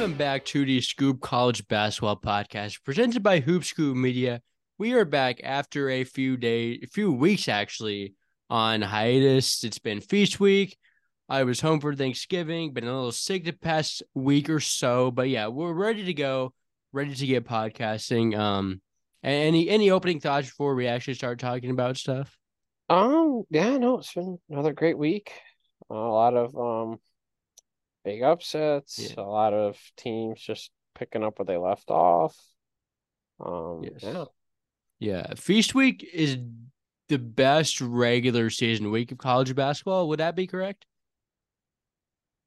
Welcome back to the Scoop College Basketball Podcast, presented by Hoop Scoop Media. We are back after a few days, a few weeks actually, on hiatus. It's been feast week. I was home for Thanksgiving, been a little sick the past week or so, but yeah, we're ready to go, ready to get podcasting. Um, any any opening thoughts before we actually start talking about stuff? Um, yeah, no, it's been another great week. a lot of um big upsets, Yeah. a lot of teams just picking up where they left off. Um, Yes. yeah, Yeah, feast week is the best regular season week of college basketball. Would that be correct?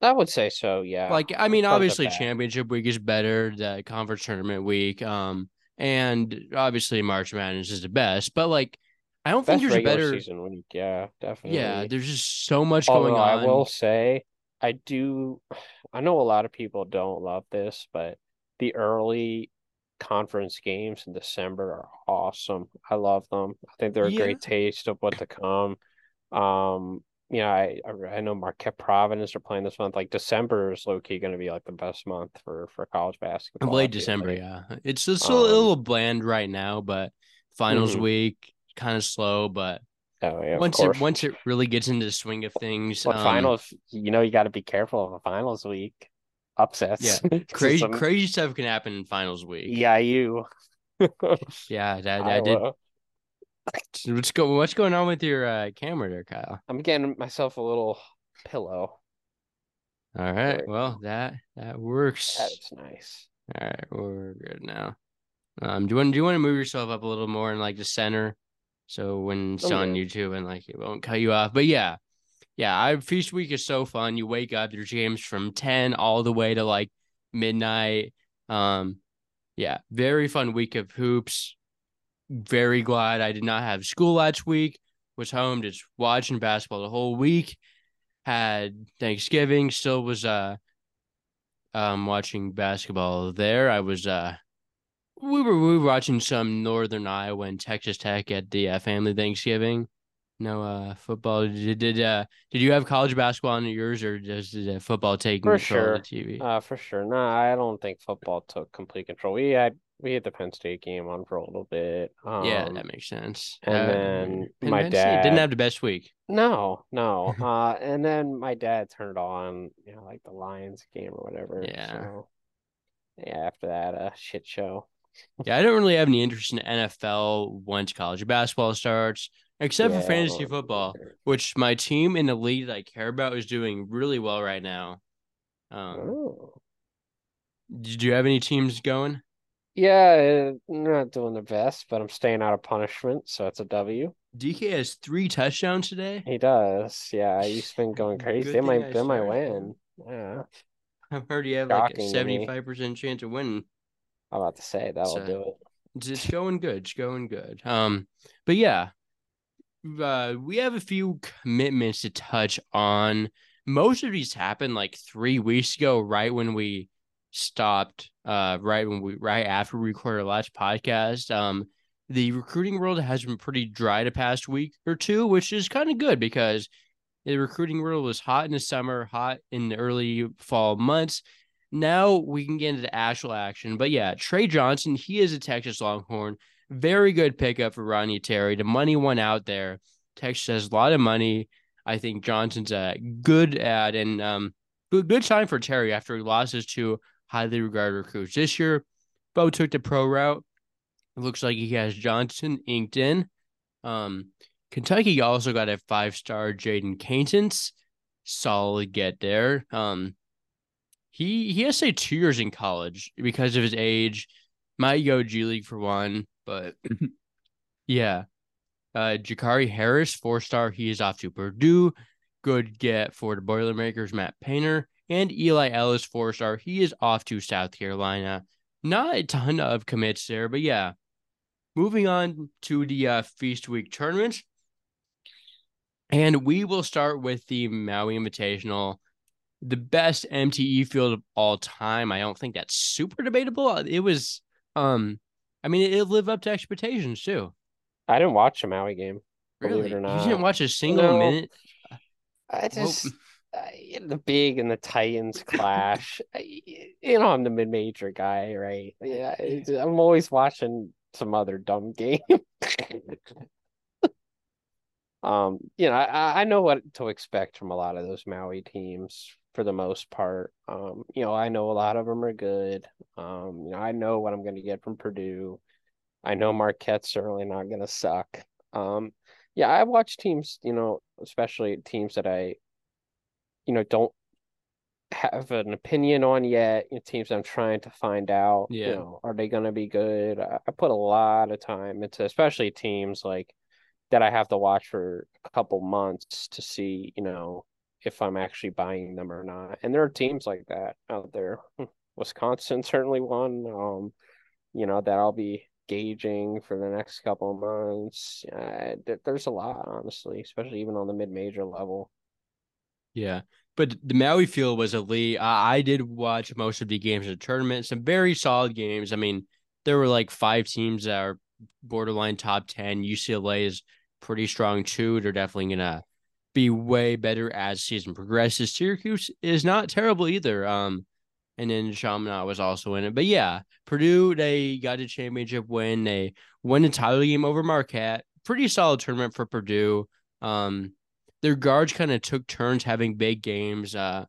I would say so. Yeah, Like, I mean, obviously, championship week is better. The conference tournament week, um, and obviously March Madness is the best. But like, I don't think best there's a better. season week. Yeah, definitely. Yeah, there's just so much going on. I will say, I do. I know a lot of people don't love this, but the early conference games in December are awesome. I love them. I think they're a Yeah. great taste of what to come. Um, you know, I I know Marquette Providence are playing this month. Like December is low key going to be like the best month for for college basketball. And late December, like. yeah, it's just a Um, little bland right now. But finals Mhm. week kind of slow. But Oh yeah, once it once it really gets into the swing of things, But um, finals, you know, you got to be careful of a finals week upsets. Yeah, crazy some- crazy stuff can happen in finals week. Yeah, you. yeah, that that did. Iowa. What's go What's going on with your uh, camera there, Kyle? I'm getting myself a little pillow. All right, There well that that works. That is nice. All right, we're good now. Um, do you want do you want to move yourself up a little more in like the center, so when it's I'm on. YouTube and like it won't cut you off? But yeah, yeah, I feast week is so fun. You wake up, there's games from ten all the way to like midnight. Um, yeah, very fun week of hoops. Very glad I did not have school last week. Was home just watching basketball the whole week. Had Thanksgiving. Still was uh um watching basketball there. I was uh we were we were watching some Northern Iowa and Texas Tech at the uh, family Thanksgiving. No uh football. Did did uh did you have college basketball on yours or does the football take For control sure. TV? Uh, for sure. No, I don't think football took complete control. We had we had the Penn State game on for a little bit. Um, yeah, that makes sense. and Uh, then Penn- my Penn State didn't have the best week. no, no. Uh, and then my dad turned on, you know, like the Lions game or whatever. Yeah. So, yeah. After that, uh, shit show. Yeah, I don't really have any interest in NFL once college basketball starts, except Yeah, for fantasy football, which my team in the league that I care about is doing really well right now. Um, Oh. did you have any teams going? Yeah, uh, not doing the best, but I'm staying out of punishment, so it's a W. DK has three touchdowns today. He does. Yeah, he's been going crazy. They might I they might win. Yeah. I've heard you have like a Shocking to me. seventy-five percent chance of winning. I'm about to say that'll So- do it. It's, it's going good. It's going good. Um, but yeah, uh, we have a few commitments to touch on. Most of these happened like three weeks ago, right when we stopped. Uh, right when we right after we recorded our last podcast. Um, the recruiting world has been pretty dry the past week or two, which is kind of good because the recruiting world was hot in the summer, hot in the early fall months. Now we can get into the actual action. But yeah, Trey Johnson, he is a Texas Longhorn. Very good pickup for Rodney Terry. The money went out there. Texas has a lot of money. I think Johnson's a good ad and um good good sign for Terry after he lost his two highly regarded recruits. This year, Bo took the pro route. It looks like he has Johnson inked in. Um, Kentucky also got a five star Jayden Quaintance. Solid get there. Um, he he has to say two years in college because of his age. Might go G League for one, but yeah. Uh, Gicarri Harris, four star. He is off to Purdue. Good get for the Boilermakers, Matt Painter. And Eli Ellis, four star. He is off to South Carolina. Not a ton of commits there, but yeah. Moving on to the uh, Feast Week tournament. And we will start with the Maui Invitational, the best MTE field of all time. I don't think that's super debatable. It was, um, I mean, it, it lived up to expectations too. I didn't watch a Maui game. Believe Really, it or you didn't watch a single No. minute. I just the big and the Titans clash. you know, I'm the mid major guy, right? Yeah, I'm always watching some other dumb game. um, you know, I, I know what to expect from a lot of those Maui teams for the most part. Um, you know, I know a lot of them are good. Um, you know, I know what I'm going to get from Purdue. I know Marquette's certainly not going to suck. Um, yeah, I watch teams, you know, especially teams that I, you know, don't have an opinion on yet. You know, teams I'm trying to find out. Yeah. You know, are they going to be good? I, I put a lot of time into, especially teams like that I have to watch for a couple months to see, you know, if I'm actually buying them or not. And there are teams like that out there. Wisconsin certainly one. Um, you know, that I'll be gauging for the next couple of months. Uh, there's a lot, honestly, especially even on the mid-major level. Yeah, but the Maui field was elite. I, I did watch most of the games of the tournament. Some very solid games. I mean, there were like five teams that are borderline top ten. UCLA is pretty strong too. They're definitely gonna be way better as season progresses. Syracuse is not terrible either. Um, and then Chaminade was also in it. But yeah, Purdue they got a championship win. They won the title game over Marquette. Pretty solid tournament for Purdue. Um, their guards kind of took turns having big games. Uh,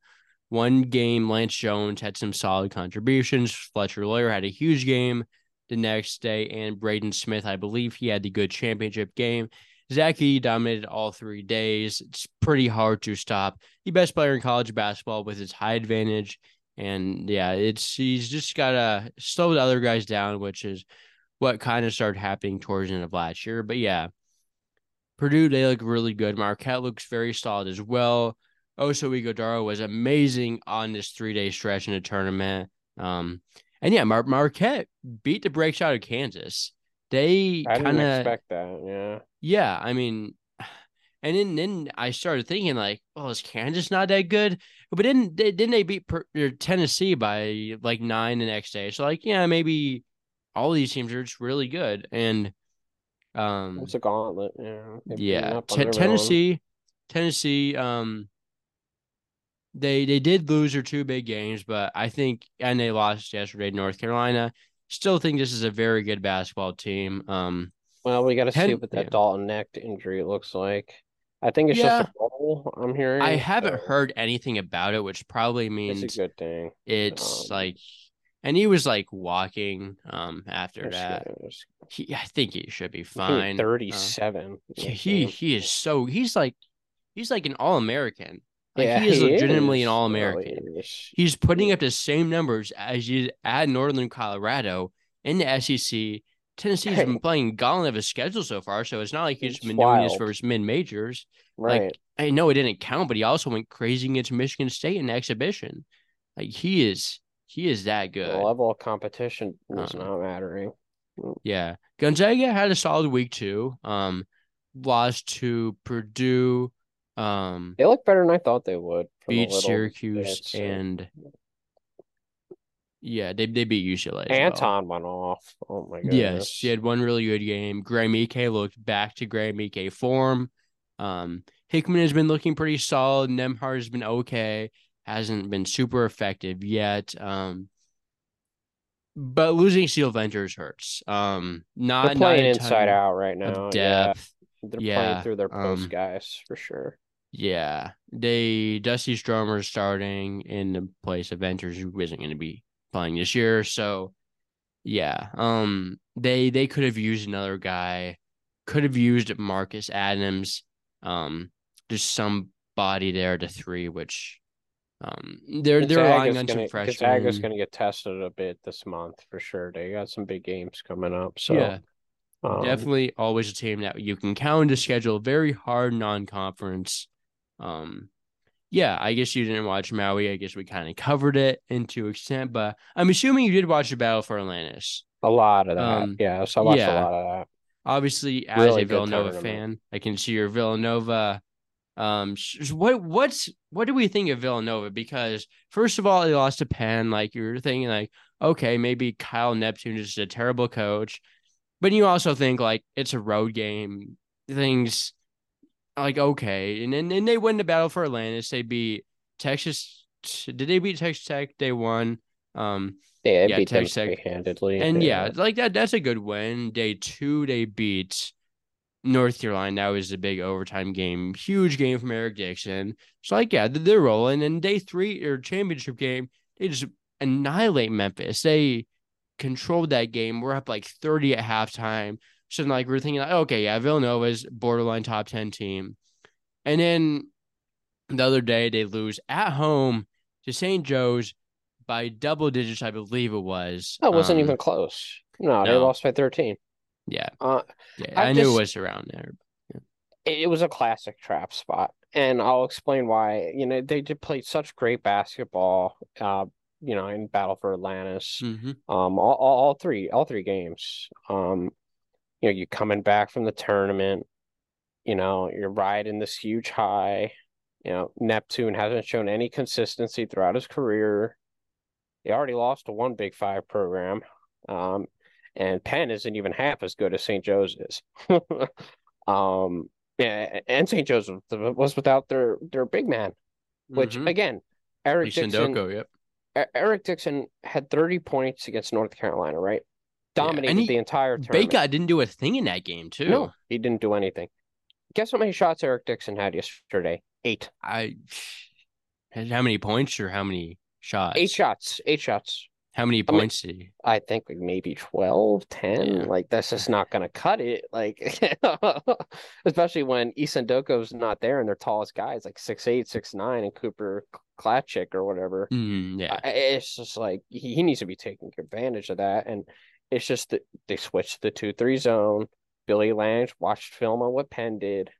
one game, Lance Jones had some solid contributions. Fletcher Loyer had a huge game the next day, and Braden Smith, I believe, he had the good championship game. Zach Edey dominated all three days. It's pretty hard to stop the best player in college basketball with his high advantage. And yeah, it's he's just gotta slow the other guys down, which is what kind of started happening towards the end of last year. But yeah, Purdue, they look really good. Marquette looks very solid as well. Oso Ighodaro was amazing on this three day stretch in the tournament. Um, and yeah, Mar- Marquette beat the breaks out of Kansas. They kind of expect that. Yeah. Yeah. I mean, and then, then I started thinking like, well, is Kansas not that good? But then didn't they beat per, Tennessee by like nine the next day? So like, yeah, maybe all these teams are just really good. And um, it's a gauntlet. Yeah. Yeah. T- Tennessee, Tennessee. Um, they they did lose their two big games, but I think and they lost yesterday to North Carolina. Still think this is a very good basketball team. Um, well, we got to see what that yeah. Dalton Knecht injury looks like. I think it's yeah. just a roll. I'm hearing. I haven't so. heard anything about it, which probably means it's a good thing. It's um, like, and he was like walking. Um, after that, he, I think he should be fine. Thirty seven. Uh, he he is so he's like he's like an all American. Like yeah, he is he legitimately is. an all American. Oh, he's putting up the same numbers as you at Northern Colorado in the SEC. Tennessee's hey. been playing gauntlet of his schedule so far, so it's not like he's been wild. doing this for his mid majors. Right. Like I know it didn't count, but he also went crazy against Michigan State in the exhibition. Like he is he is that good. The level of competition is not mattering. Mm. Yeah. Gonzaga had a solid week too. Um lost to Purdue. Um, they look better than I thought they would. Beat Syracuse and yeah, they they beat UCLA. Anton well. went off. Oh my god. Yes, she had one really good game. Graham Ike looked back to Graham Ike form. Um, Hickman has been looking pretty solid. Nembhard has been okay. Hasn't been super effective yet. Um, but losing Steele Venters hurts. Um, not They're playing not inside out right now. Depth. Yeah. They're yeah. playing through their post um, guys for sure. Yeah, they Dusty Stromer starting in the place of Venters, who isn't going to be playing this year. So, yeah, um, they they could have used another guy, could have used Marcus Adams, um, just somebody there to three, which, um, they're they're relying on some freshmen. Gonzaga's going to get tested a bit this month for sure. They got some big games coming up, so yeah. Um, Definitely always a team that you can count to schedule very hard non-conference um, yeah, I guess you didn't watch Maui. I guess we kind of covered it into extent, but I'm assuming you did watch the Battle for Atlantis. A lot of that. Um, yeah, so I watched yeah. a lot of that. Obviously, as really a Villanova fan, I can see your Villanova. Um, what what's what do we think of Villanova? Because first of all, they lost to Penn. Like you're thinking, like okay, maybe Kyle Neptune is a terrible coach, but you also think like it's a road game. Things like okay, and then and they win the battle for Atlantis. They beat Texas did they beat Texas Tech day one? Um, Yeah, Yeah, beat Texas Tech- handedly. and yeah, like that that's a good win. Day two, they beat North Carolina. That was a big overtime game, huge game from Eric Dixon. So like, yeah, they're rolling. And day three or championship game, they just annihilate Memphis. They controlled that game. We're up like 30 at halftime. So like we're thinking, like, okay, yeah, Villanova's borderline top 10 team. And then the other day they lose at home to St. Joe's by double digits, I believe it was. Oh, it wasn't Um, even close. No, they lost by 13. Yeah, Uh, yeah. I I, knew just- it was around there. it it was a classic trap spot, and I'll explain why. You know, they did play such great basketball. Uh, you know, in Battle for Atlantis. hmm Um, all, all, all three, all three games. Um, you know, you're coming back from the tournament. You know, you're riding this huge high. You know, Neptune hasn't shown any consistency throughout his career. He already lost to one Big Five program. Um, and Penn isn't even half as good as St. Joe's is. um, yeah, and St. Joe's was without their their big man, which Mhm. again, Eric Lee Dixon. Yep. Eric Dixon had 30 points against North Carolina, right? Yeah, Dominated he- the entire tournament. Baycott didn't do a thing in that game too. No, he didn't do anything. Guess how many shots Eric Dixon had yesterday? Eight. I how many points or how many shots? Eight shots. Eight shots. How many I mean- points did he? I think like maybe 12, 10. Yeah. Like that's just not gonna cut it. Like especially when Essandoko's not there and their tallest guy is like six eight, six nine, and Kacper Klaczek or whatever. Mm, yeah. I- It's just like he, he needs to be taking advantage of that. And it's just that they switched the two three zone. Billy Lange watched film on what Penn did.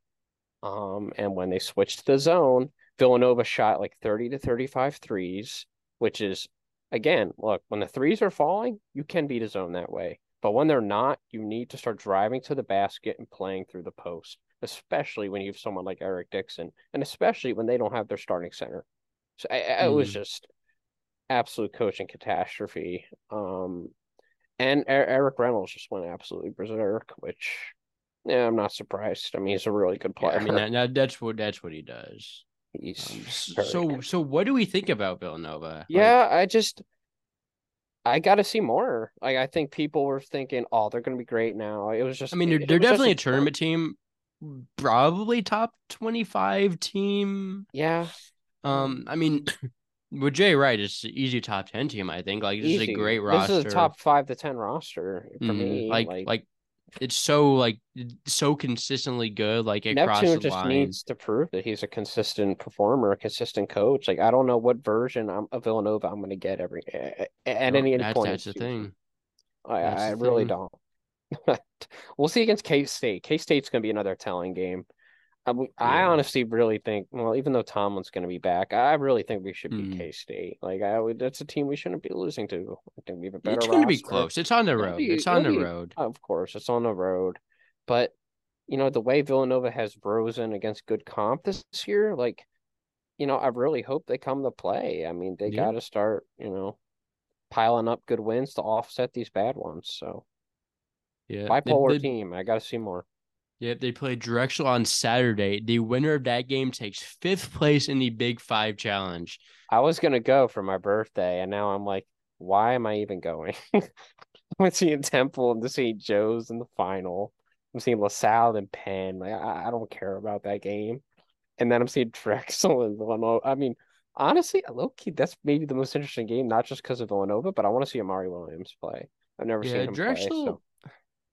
Um, and when they switched the zone, Villanova shot like 30 to 35 threes, which is again, look, when the threes are falling, you can beat a zone that way. But when they're not, you need to start driving to the basket and playing through the post, especially when you have someone like Eric Dixon, and especially when they don't have their starting center. So I, I- it was Mhm. just absolute coaching catastrophe. Um, and Eric Reynolds just went absolutely berserk, which yeah, I'm not surprised. I mean, he's a really good Yeah, player. I mean that, that, that's what that's what he does. he's Um, so good. so what do we think about Villanova? Like, yeah, I just I got to see more. Like I think people were thinking, oh, they're going to be great now. It was just. I mean they're, it- they're definitely a tournament team, probably top twenty five team. Yeah, Um, I mean, with Jay Wright, it's an easy top ten team. I think like this is a great roster. This is a top five to ten roster for Mhm. me. Like, like it's so like so consistently good. Like across Neptune the just line. needs to prove that he's a consistent performer, a consistent coach. Like I don't know what version I'm, of Villanova I'm going to get every at, at No, any, that's, point. in that's the thing. I, That's I the really thing. don't. we'll see against K State. K State's going to be another telling game. I, Yeah. honestly really think, well, even though Tomlin's going to be back, I really think we should beat Mm. K State. Like I would, that's a team we shouldn't be losing to. I think we have a better. It's going to be close. It's on the road. be- it's on the be- road. Of course, it's on the road, but you know the way Villanova has risen against good comp this year, like you know, I really hope they come to play. I mean, they Yeah. got to start, you know, piling up good wins to offset these bad ones. So Yeah, bipolar they- team, I got to see more. Yep, they play Drexel on Saturday. The winner of that game takes fifth place in the Big Five Challenge. I was gonna go for my birthday, and now I'm like, why am I even going? I'm seeing Temple and the St. Joe's in the final. I'm seeing LaSalle and Penn. Like I, I don't care about that game. And then I'm seeing Drexel and Villanova. I mean, honestly, low key, that's maybe the most interesting game, not just because of Villanova, but I want to see Amari Williams play. I've never seen him Drexel. play, so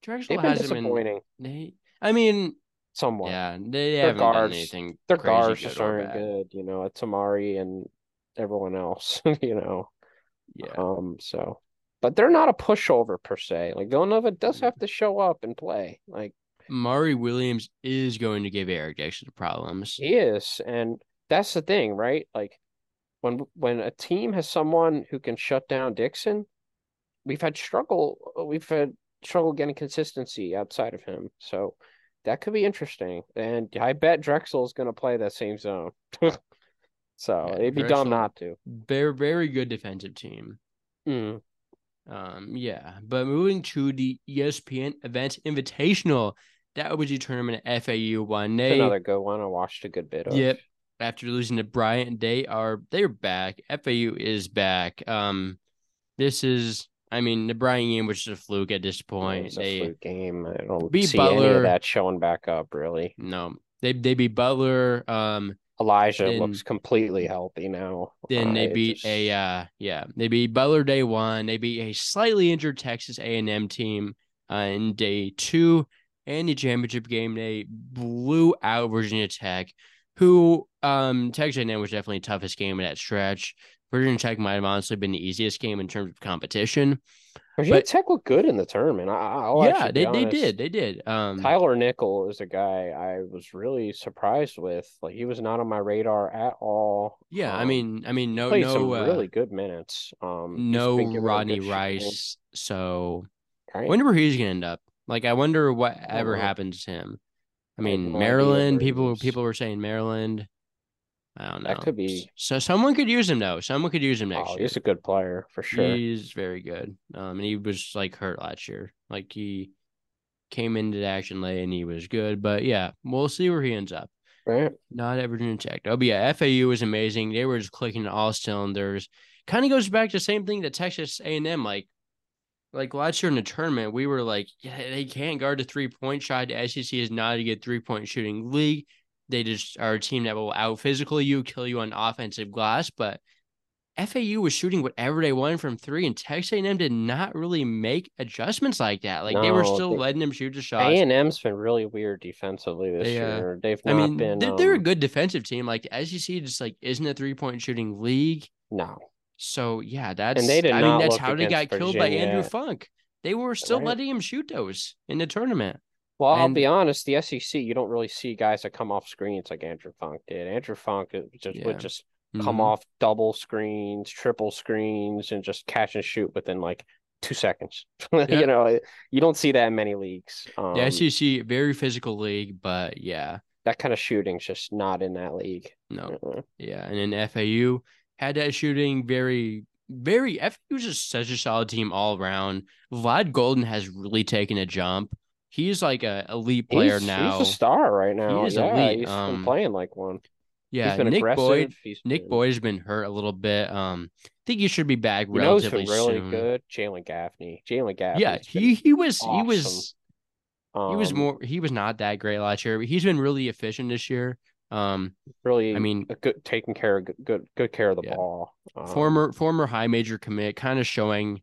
Drexel they've been hasn't been. disappointing They, I mean, somewhat. yeah, they Their haven't done guards- anything. Their guards just aren't good, you know. It's Amari and everyone else, you know. Yeah, Um, so, but they're not a pushover per se. Like Villanova does have to show up and play. Like Mari Williams is going to give Eric Dixon problems. he is, and that's the thing, right? Like when when a team has someone who can shut down Dixon, we've had struggle. We've had struggle getting consistency outside of him. So that could be interesting. And I bet Drexel is going to play that same zone. so Yeah, it'd be Drexel- dumb not to. Very, very good defensive team. Mm. Um, yeah, but moving to the ESPN Event Invitational, that was the tournament at FAU. It's They another good one. I watched a good bit of. Yep. after losing to Bryant, they are they're back. FAU is back. Um, this is I mean the Bryant game was just a fluke at this point. It's a they fluke game. I don't beat see any Butler. of that showing back up really. no they they beat Butler. Um, Alijah Then- looks completely healthy now. then Uh, they beat just- a uh yeah they beat Butler day one. They beat a slightly injured Texas A and M team uh, in day two. And the championship game, they blew out Virginia Tech, who um Texas A&M was definitely the toughest game in that stretch. Virginia Tech might have honestly been the easiest game in terms of competition. Virginia but- Tech looked good in the tournament. I, I'll yeah, they, they did. They did. Um Tyler Nickel is a guy I was really surprised with. Like he was not on my radar at all. yeah, I Um, mean I mean no played no some uh, really good minutes. Um, no Rodney Rice. So right? I wonder where he's gonna end up. Like I wonder what ever happens to him. I I mean Maryland, people people were saying Maryland. I don't know. That could be- So someone could use him though. Someone could use him next Oh, year. he's a good player for sure. He's very good. Um, and he was like hurt last year. Like he came into the action late and he was good. But yeah, we'll see where he ends up. Right? Not at Virginia Tech. Oh, but yeah, FAU was amazing. They were just clicking all cylinders. Kind of goes back to the same thing that Texas A and M like. Like last year in the tournament, we were like, yeah, they can't guard the three point shot. The SEC is not a good three point shooting league. They just are a team that will out physical you, kill you on offensive glass. But FAU was shooting whatever they wanted from three, and Texas A&M did not really make adjustments like that. Like they were still they- letting them shoot the shots. A and M's been really weird defensively this They, uh, year. They've I not mean, been. they're, they're a um, good defensive team. Like the SEC just like isn't a three point shooting league. No, So yeah, that's they did I mean, that's how they got against killed by Andrew Funk. They were still Right. letting him shoot those in the tournament. Well, I'll be honest. The SEC, you don't really see guys that come off screens like Andrew Funk did. Andrew Funk uh, just Yeah. would just come Mhm. off double screens, triple screens, and just catch and shoot within like two seconds. You know, you don't see that in many leagues. Um, The SEC very physical league, but yeah, that kind of shooting's just not in that league. no, Uh-uh. yeah, and then FAU had that shooting very. Very, FAU was just such a solid team all around. Vlad Goldin has really taken a jump. He's like a elite player he's, now. He's a star right now. He is yeah, elite, he's um, been playing like one. yeah, he's been Nick aggressive. Boyd. He's Nick been, Boyd's been hurt a little bit. Um, I think he should be back You know relatively been really soon. good? Jalen Gaffney. Jalen Gaffney. Yeah, he he was he awesome. was he was um, more he was not that great last year, but he's been really efficient this year. Um, really. I mean, good taking care of good good, good care of the Yeah. ball. Um, former former high major commit, kind of showing,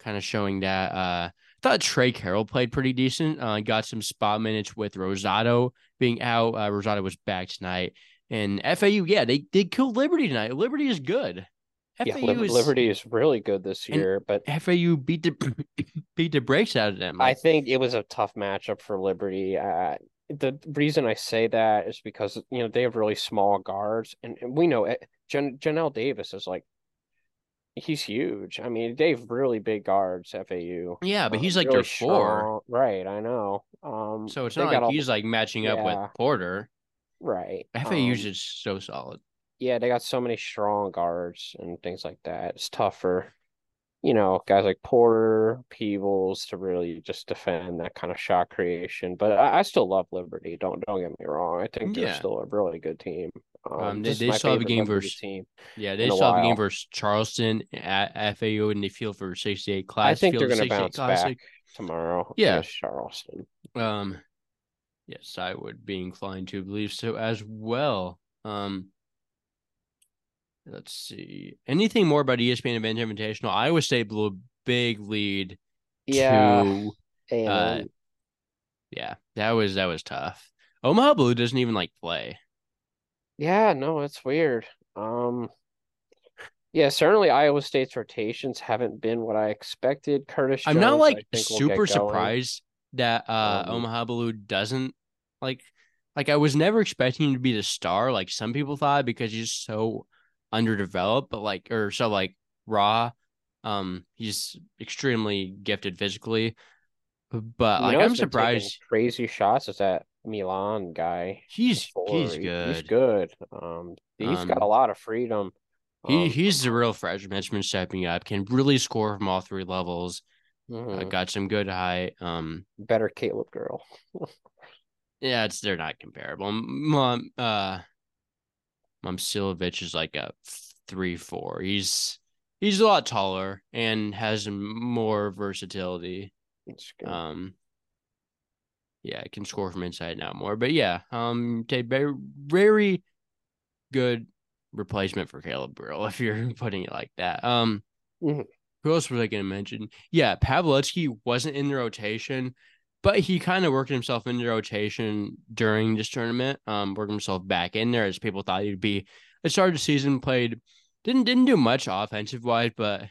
kind of showing that. Uh, thought Trey Carroll played pretty decent. Uh, got some spot minutes with Rosado being out. Uh, Rosado was back tonight, and FAU. Yeah, they they killed Liberty tonight. Liberty is good. yeah, FAU Liber- is Liberty is really good this year, but FAU beat the beat the brakes out of them. I think it was a tough matchup for Liberty. Uh, the reason I say that is because you know they have really small guards, and, and we know Jan- Johnell Davis is like he's huge. I mean, they have really big guards. FAU. yeah, but um, he's like really their four. strong. right? I know. Um, So it's not like all- he's like matching up Yeah. with Porter. right. FAU's um, just so solid. yeah, they got so many strong guards and things like that. It's tough for, you know, guys like Porter, Peebles to really just defend that kind of shot creation. But I, I still love Liberty. Don't don't get me wrong. I think they're still a really good team. Um, Um, they- they have a game Liberty versus- team. Yeah, they have a game versus Charleston at FAU in the field for 68 I think field they're going to bounce classic. back tomorrow. Yeah. Charleston. Um, yes, I would be inclined to believe so as well. Um, let's see. Anything more about ESPN Event Invitational? Iowa State blew a big lead Yeah, to and uh, yeah, that was that was tough. Omaha Biliew doesn't even like play. yeah, no, it's weird. Um, yeah, certainly Iowa State's rotations haven't been what I expected. Curtis, I'm not like I think, will super surprised that uh Um, Omaha Biliew doesn't like like I was never expecting him to be the star like some people thought because he's so underdeveloped but like or so like raw um he's extremely gifted physically but You like I'm who's been taking surprised Crazy shots is that Milan guy. he's before. he's good He's good. Um, he's got Um, a lot of freedom. he Um, he's the real freshman stepping up can really score from all three levels uh, mhm. got some good height um better Caleb Grill. Yeah, it's they're not comparable. Mom, uh, Momcilovic is like a three four. He's he's a lot taller and has more versatility. Um, yeah, he can score from inside now more. But yeah, um, very very good replacement for Caleb Grill if you're putting it like that. Um, mm-hmm. who else was I going to mention? Yeah, Paveletzke wasn't in the rotation, but he kind of worked himself into rotation during this tournament. Um, worked himself back in there as people thought he'd be. At start of the season, played didn't didn't do much offensive wise, but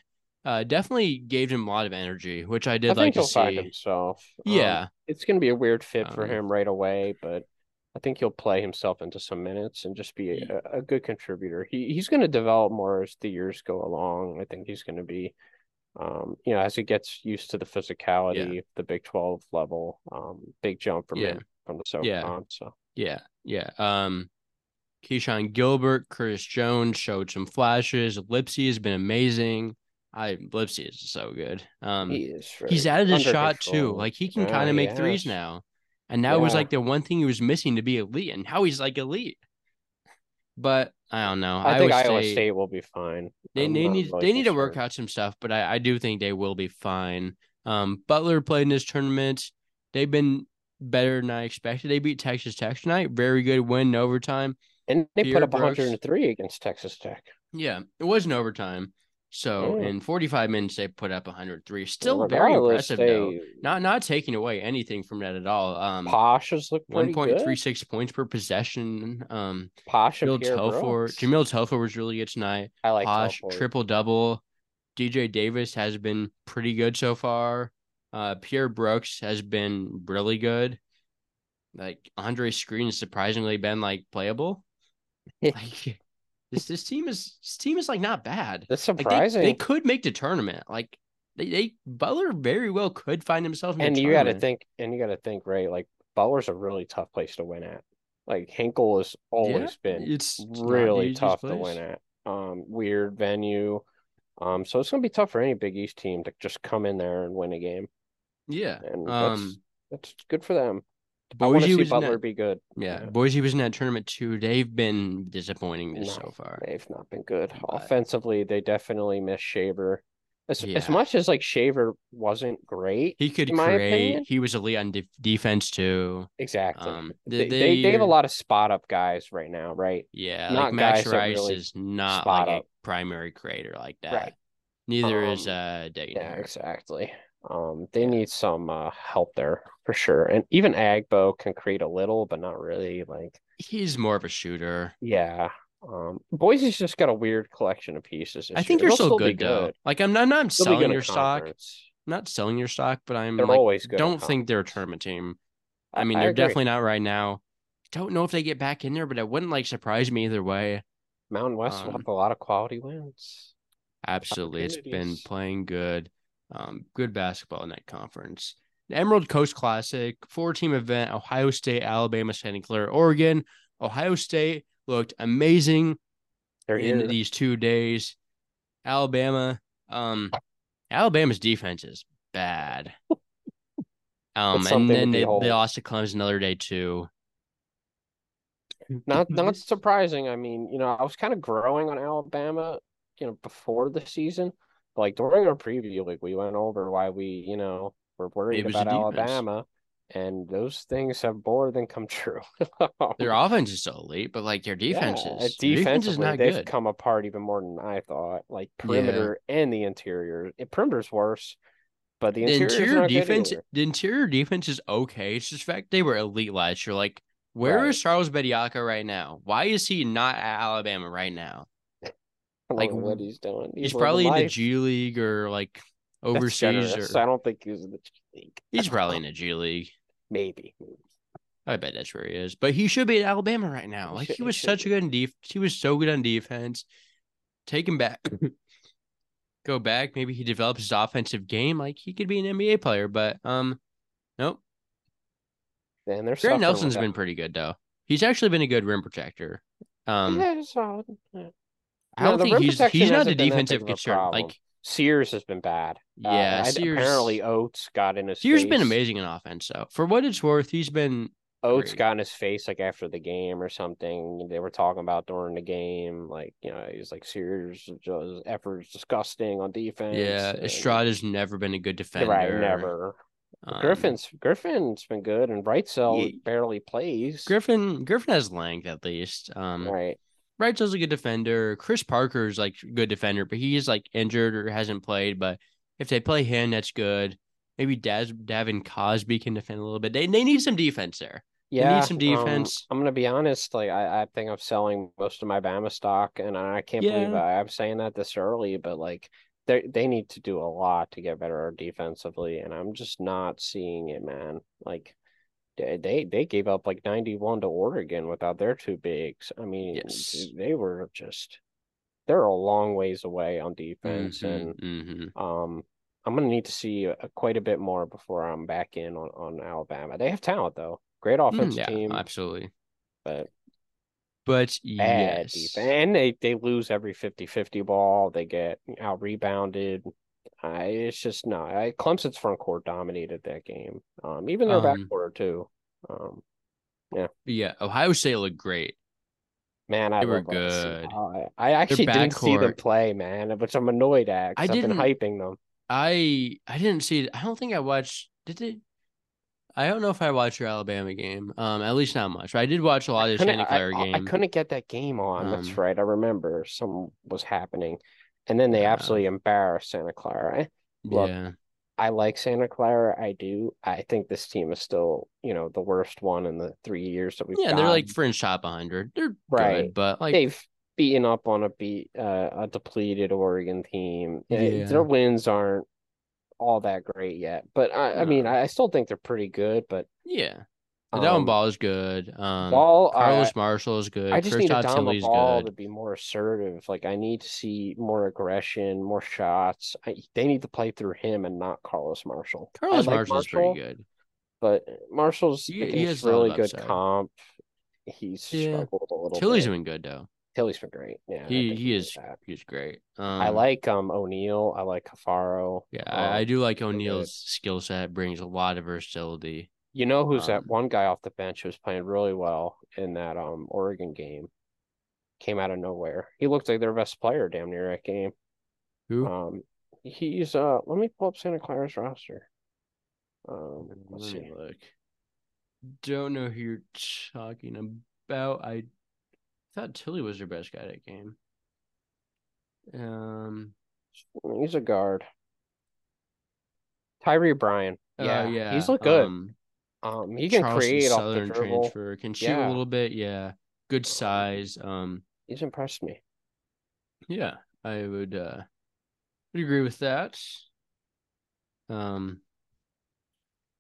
uh, definitely gave him a lot of energy, which I did I like to see. himself. Yeah, um, it's going to be a weird fit um, for him right away, but I think he'll play himself into some minutes and just be a, a good contributor. He he's going to develop more as the years go along. I think he's going to be, um, you know, as he gets used to the physicality, yeah. the Big Twelve level, um, big jump from yeah. him from the SoCon. Yeah. So yeah, yeah. Um, Keshon Gilbert, Curtis Jones showed some flashes. Lipsey has been amazing. I Lipsey is so good. Um, he is he's added a shot control. too. Like he can kind of make threes now. And that yeah. was like the one thing he was missing to be elite, and now he's like elite. But I don't know. I, I think Iowa State, State, will be fine. They, they need really they need to work out some stuff, but I, I do think they will be fine. Um, Butler played in this tournament. They've been better than I expected. They beat Texas Tech tonight. Very good win in overtime. And they Pierre put up Brooks. 103 against Texas Tech. Yeah, it was an overtime. So in 45 minutes, they put up 103. Still well, very impressive, they... though. Not not taking away anything from that at all. Um, Posh has looked 1.36 points per possession. Um, Posh Jahmyl Telfort, Jahmyl Telfort was really good tonight. I like Posh triple double. DJ Davis has been pretty good so far. Uh, Pierre Brooks has been really good. Like Andre Screen has surprisingly been like playable. like this this team is this team is like not bad. That's surprising. Like they, they, could make the tournament. Like they, they Butler very well could find himself. and you got to think, and you got to think, right? Like Butler's a really tough place to win at. Like Hinkle has always yeah, been it's really tough place. to win at. Um, weird venue. Um, so it's gonna be tough for any Big East team to just come in there and win a game. Yeah, and um, that's, that's good for them. Boise was Butler that, be good. Yeah, yeah, Boise was in that tournament too. They've been disappointing no, so far. They've not been good but... offensively. They definitely miss Shaver. As, yeah. as much as like Shaver wasn't great, he could create. He was elite on de- defense too. Exactly. Um, they, they, they have a lot of spot up guys right now, right? Yeah, not like Max Rice really is not like up. a primary creator like that. Right. Neither um, is uh Dayton. Yeah, exactly. Um, they need some uh, help there for sure. And even Agbo can create a little, but not really. Like he's more of a shooter. Yeah. Um, Boise's just got a weird collection of pieces. I think year. you're still good, good, though. Like I'm not, I'm not selling your stock. I'm not selling your stock, but I'm they're like, always good. Don't think they're a tournament team. I mean, I they're agree. definitely not right now. Don't know if they get back in there, but it wouldn't like surprise me either way. Mountain West um, will have a lot of quality wins. Absolutely, it's been playing good. Um, good basketball in that conference. Emerald Coast Classic, four team event, Ohio State, Alabama, Santa Clara, Oregon. Ohio State looked amazing They're in here. these two days. Alabama, um, Alabama's defense is bad. Um, and then they, they lost to Clemson another day too. Not not surprising. I mean, you know, I was kind of growing on Alabama, you know, before the season like during our preview, like we went over why we, you know, were worried about Alabama, and those things have more than come true. their offense is so elite, but like their defense yeah, is defense is not they've good. come apart even more than I thought. Like perimeter yeah. and the interior, it, perimeter's worse. But the, the interior defense, the interior defense is okay. It's just fact they were elite last year. Like, where right. is Charles Bediako right now? Why is he not at Alabama right now? like what he's doing. He's, he's probably in the G League or like overseas. Or... I don't think he's in the G League. He's probably in the G League. Maybe. I bet that's where he is. But he should be at Alabama right now. Like he, he was he such a good in def- he was so good on defense. Take him back. Go back. Maybe he develops his offensive game. Like he could be an NBA player, but um nope. Man, they're Grant Nelson's been pretty good though. He's actually been a good rim protector. Um yeah, solid. Yeah. I don't no, think he's he's not a defensive concern. Like Sears has been bad. Uh, yeah, uh, Sears, apparently Oats got in a. Sears has been amazing in offense. So for what it's worth, he's been Oats great. got in his face like after the game or something. They were talking about during the game, like you know, he's like serious effort is disgusting on defense. Yeah, and- Estrada's never been a good defender. right, never. Um, Griffin's Griffin's been good, and Wrightsell Ye- barely plays. Griffin Griffin has length at least. Um, right? Wright's a good defender. Chris Parker's like a good defender, but he's like injured or hasn't played. But if they play him, that's good. Maybe Daz, Davin Cosby can defend a little bit. They they need some defense there. Yeah, some um, defense. I'm gonna be honest. Like I, I think I'm selling most of my Bama stock, and I can't believe I, I'm saying that this early. But like, they they need to do a lot to get better defensively, and I'm just not seeing it, man. Like, they they, gave up like 91 to Oregon without their two bigs. I mean, Yes. they were just they're a long ways away on defense, and Mhm, mhm. um. I'm gonna need to see a, quite a bit more before I'm back in on, on Alabama. They have talent though, great Mm, offensive yeah, team, absolutely. but But yes, defense. And they, they lose every 50-50 ball. They get out rebounded. I it's just no. I, Clemson's front court dominated that game. Um, even their back Um, court too. Um, yeah, yeah. Ohio State looked great. man, I they were love Ohio State. good. I, I actually didn't see them play, man, which I'm annoyed at. I I've been didn't- hyping them. I I didn't see it. I don't think I watched. Did it? I don't know if I watched your Alabama game. Um, at least not much. I did watch a lot of the Santa Clara I- game. I couldn't get that game on. That's Um, right. I remember something was happening, and then they Yeah. absolutely embarrassed Santa Clara. look, yeah, I like Santa Clara. I do. I think this team is still, you know, the worst one in the three years that we've yeah, they're like fringe top 100. They're Right. good, but like they've beaten up on a beat uh, a depleted Oregon team. Uh, Yeah. Their wins aren't all that great yet, but I, I mean, I still think they're pretty good. But yeah, the down um, ball is good. Um, ball, I, Carlos Marshall is good. I just need Kristaps Adama Tilley's Ball to be more assertive. Like I need to see more aggression, more shots. I, they need to play through him and not Carlos Marshall. Carlos like Marshall is pretty good. but Marshall's He- he has really good upside. comp. He's Yeah. struggled a little Tilley's bit. been good though. Tilly's been great. Yeah, He he is that. he's great. Um, I like um O'Neal. I like Caffaro. Yeah, I, I Um, do like. O'Neal's skill set. Brings a lot of versatility. You know who's that Um, one guy off the bench who was playing really well in that um Oregon game? Came out of nowhere. He looked like their best player damn near that game. Who? Um, he's uh. Let me pull up Santa Clara's roster. Um, let's Let see. look. Don't know who you're talking about. I thought Tilly was their best guy that game. Um. He's a guard. Tyree Bryan. uh, Yeah, yeah. he's looked good. Um, Um, he can Charleston create off the Southern dribble. transfer. Can shoot Yeah. a little bit. Yeah. Good size. Um. He's impressed me. Yeah, I would uh would agree with that. Um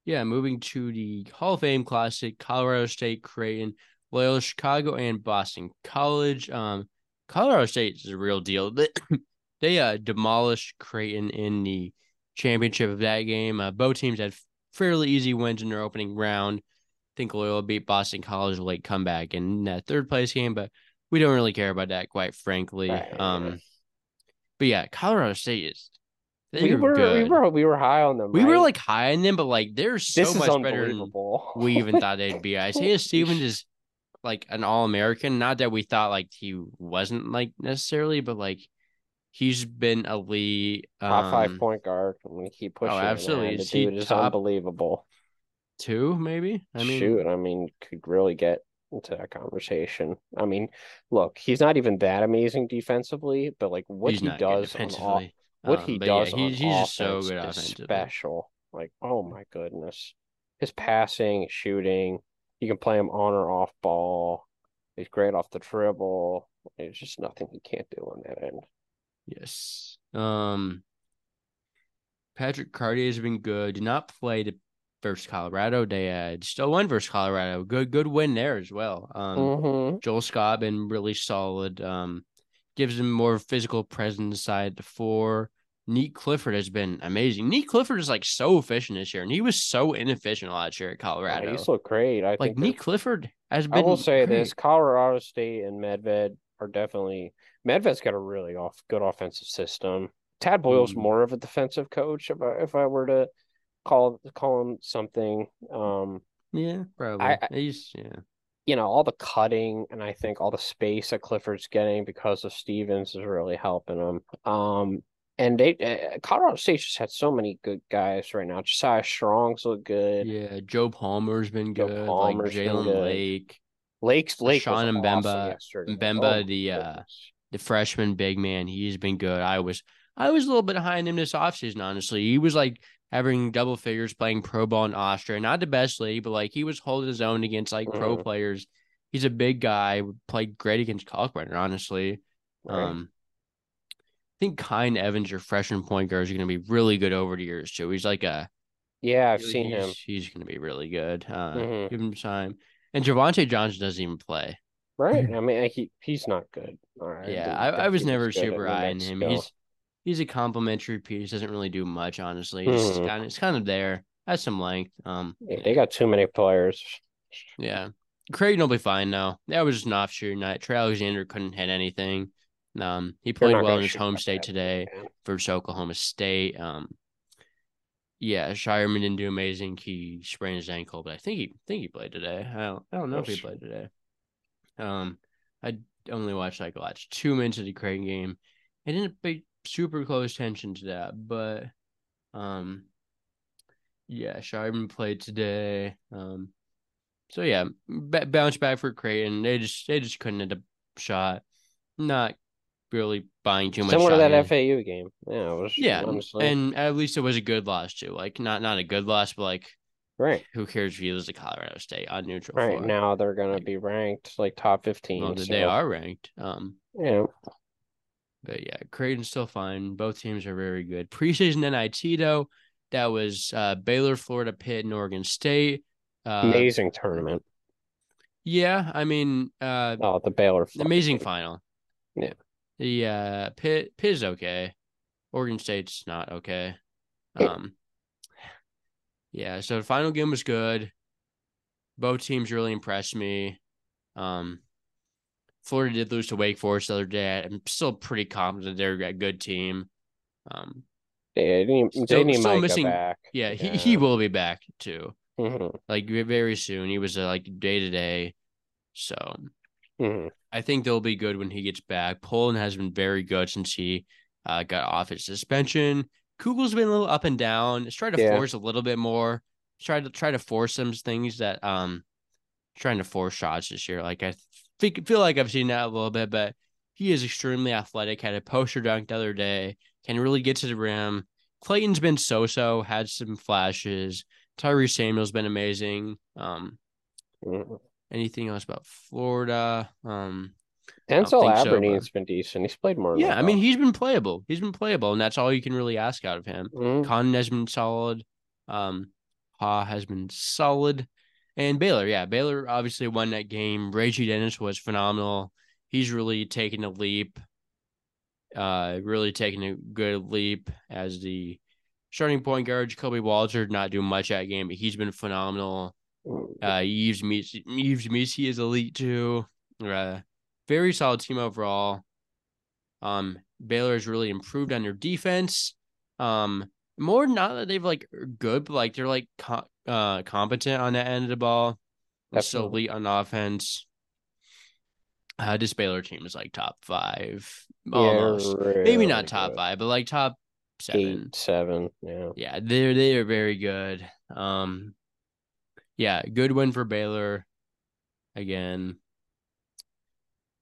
yeah, moving to the Hall of Fame Classic, Colorado State, Creighton, Loyola Chicago, and Boston College. Um Colorado State is a real deal. They, they uh demolished Creighton in the championship of that game. Uh, both teams had fairly easy wins in their opening round. I think Loyola beat Boston College late comeback in that third place game, but we don't really care about that, quite frankly. Right. Um, but yeah, Colorado State is they we were good. we were we were high on them. We were like high on them, but like they're so this much better than we even thought they'd be. Isaiah Stevens is like an all American. Not that we thought like he wasn't like necessarily, but like he's been elite. top five um, point guard. I'm gonna keep pushing. it, absolutely. The Is he dude is unbelievable. two, maybe. I mean, Shoot, I mean, could really get into that conversation. I mean, look, he's not even that amazing defensively, but like what he's he does on off, what Um, he yeah, does on he's, he's just so good is special. Like, oh my goodness, his passing, his shooting, you can play him on or off ball. He's great off the dribble. There's just nothing he can't do on that end. Yes. Um Patrick Cartier has been good. Did not play the versus Colorado. They had still won versus Colorado. Good good win there as well. Um Mm-hmm. Joel Scott been really solid. Um gives him more physical presence side the four. Nique Clifford has been amazing. Nique Clifford is like so efficient this year, and he was so inefficient last year at Colorado. he's looked great. I like Nique Clifford has been. I will say this. Colorado State and Medved are definitely Medved's got a really off good offensive system. Tad Boyle's Mhm. more of a defensive coach. If I if I were to call call him something, um, Yeah, probably. I- I- He's yeah. you know, all the cutting and I think all the space that Clifford's getting because of Stevens is really helping him. Um, and they uh, Colorado State just had so many good guys right now. Josiah Strong's look good. Yeah, Joe Palmer's been Joe good. Palmer's like Jalen. Lake, Lake's Lake Sean was Mbemba- awesome. Mbemba, Oh the, uh, the freshman big man. He's been good. I was I was a little bit high on him this offseason, honestly. He was like having double figures playing pro ball in Austria. Not the best league, but like he was holding his own against like pro Mhm. players. He's a big guy, played great against Kalkbrenner, honestly. Right. Um, I think Kine Evans, your freshman point guard, is going to be really good over the years too. He's like a yeah, I've he's, seen him. He's going to be really good. Uh, Mhm. Give him time. And Javante Johnson doesn't even play. Right. I mean, he he's not good. All right. Yeah, didn't I, I was never super high on him. Mexico. He's he's a complimentary piece. Doesn't really do much, honestly. He's Mhm. kind of it's kind of there. Has some length. Um, Yeah, they got too many players. yeah. Creighton will be fine now. That was just an off shooting night. Trey Alexander couldn't hit anything. Um, he played well in his home state bad, today man. versus Oklahoma State. Um, yeah, Scheierman didn't do amazing. He sprained his ankle, but I think he think he played today. I don't I don't know if he played today. Um, I only watched like watched two minutes of the Creighton game. I didn't pay super close attention to that, but um, yeah, Scheierman played today. Um, so yeah, b- bounce back for Creighton. They just they just couldn't hit a shot. Not really buying too much. Similar to that in. FAU game. Yeah, it was Yeah, honestly and at least it was a good loss too. Like not not a good loss, but like right. who cares if you lose to Colorado State on neutral Right floor? now they're gonna be ranked like top fifteen. well, they are ranked. Um, Yeah, but yeah, Creighton's still fine. Both teams are very good. Preseason NIT though, that was uh, Baylor, Florida, Pitt, and Oregon State. Uh, amazing tournament. yeah, I mean, uh, Oh, the Baylor. amazing final. Yeah. The uh, Pitt Pitt is okay. Oregon State's not okay. Yeah. Um. Yeah, so the final game was good. Both teams really impressed me. Um, Florida did lose to Wake Forest the other day. I'm still pretty confident they're a good team. Um, Yeah, they need, Still- need still missing- back. yeah, he he will be back too. Mhm, Like very soon. He was uh, like day to day. So mhm. I think they'll be good when he gets back. Pullin has been very good since he uh, got off his suspension. Kugel's been a little up and down. He's tried to Yeah. force a little bit more. He's tried to try to force some things that um trying to force shots this year. Like I think feel like I've seen that a little bit, but he is extremely athletic. Had a poster dunk the other day. Can really get to the rim. Clayton's been so-so, had some flashes. Tyrese Samuel's been amazing. Um, Mhm. Anything else about Florida? Um, Denzel think so, Aberdeen's been decent. He's played more. Yeah, I mean he's been playable. He's been playable, and that's all you can really ask out of him. Mhm. Con has been solid. Um, Ha has been solid, and Baylor, yeah, Baylor obviously won that game. RayJ Dennis was phenomenal. He's really taken a leap. Uh, really taking a good leap as the starting point guard. Kobe Walter did not do much that game, but he's been phenomenal. Uh, Yves Missi, Yves Missi is elite too. Uh, very solid team overall. Um, Baylor has really improved on their defense. Um, more not that they've like good, but like they're like co- uh competent on that end of the ball. They're still elite on offense. Uh, this Baylor team is like top five, almost. Yeah, Maybe not top good. five, but like top seven. Seven. Yeah. Yeah, they're they are very good. Um, yeah, good win for Baylor. Again,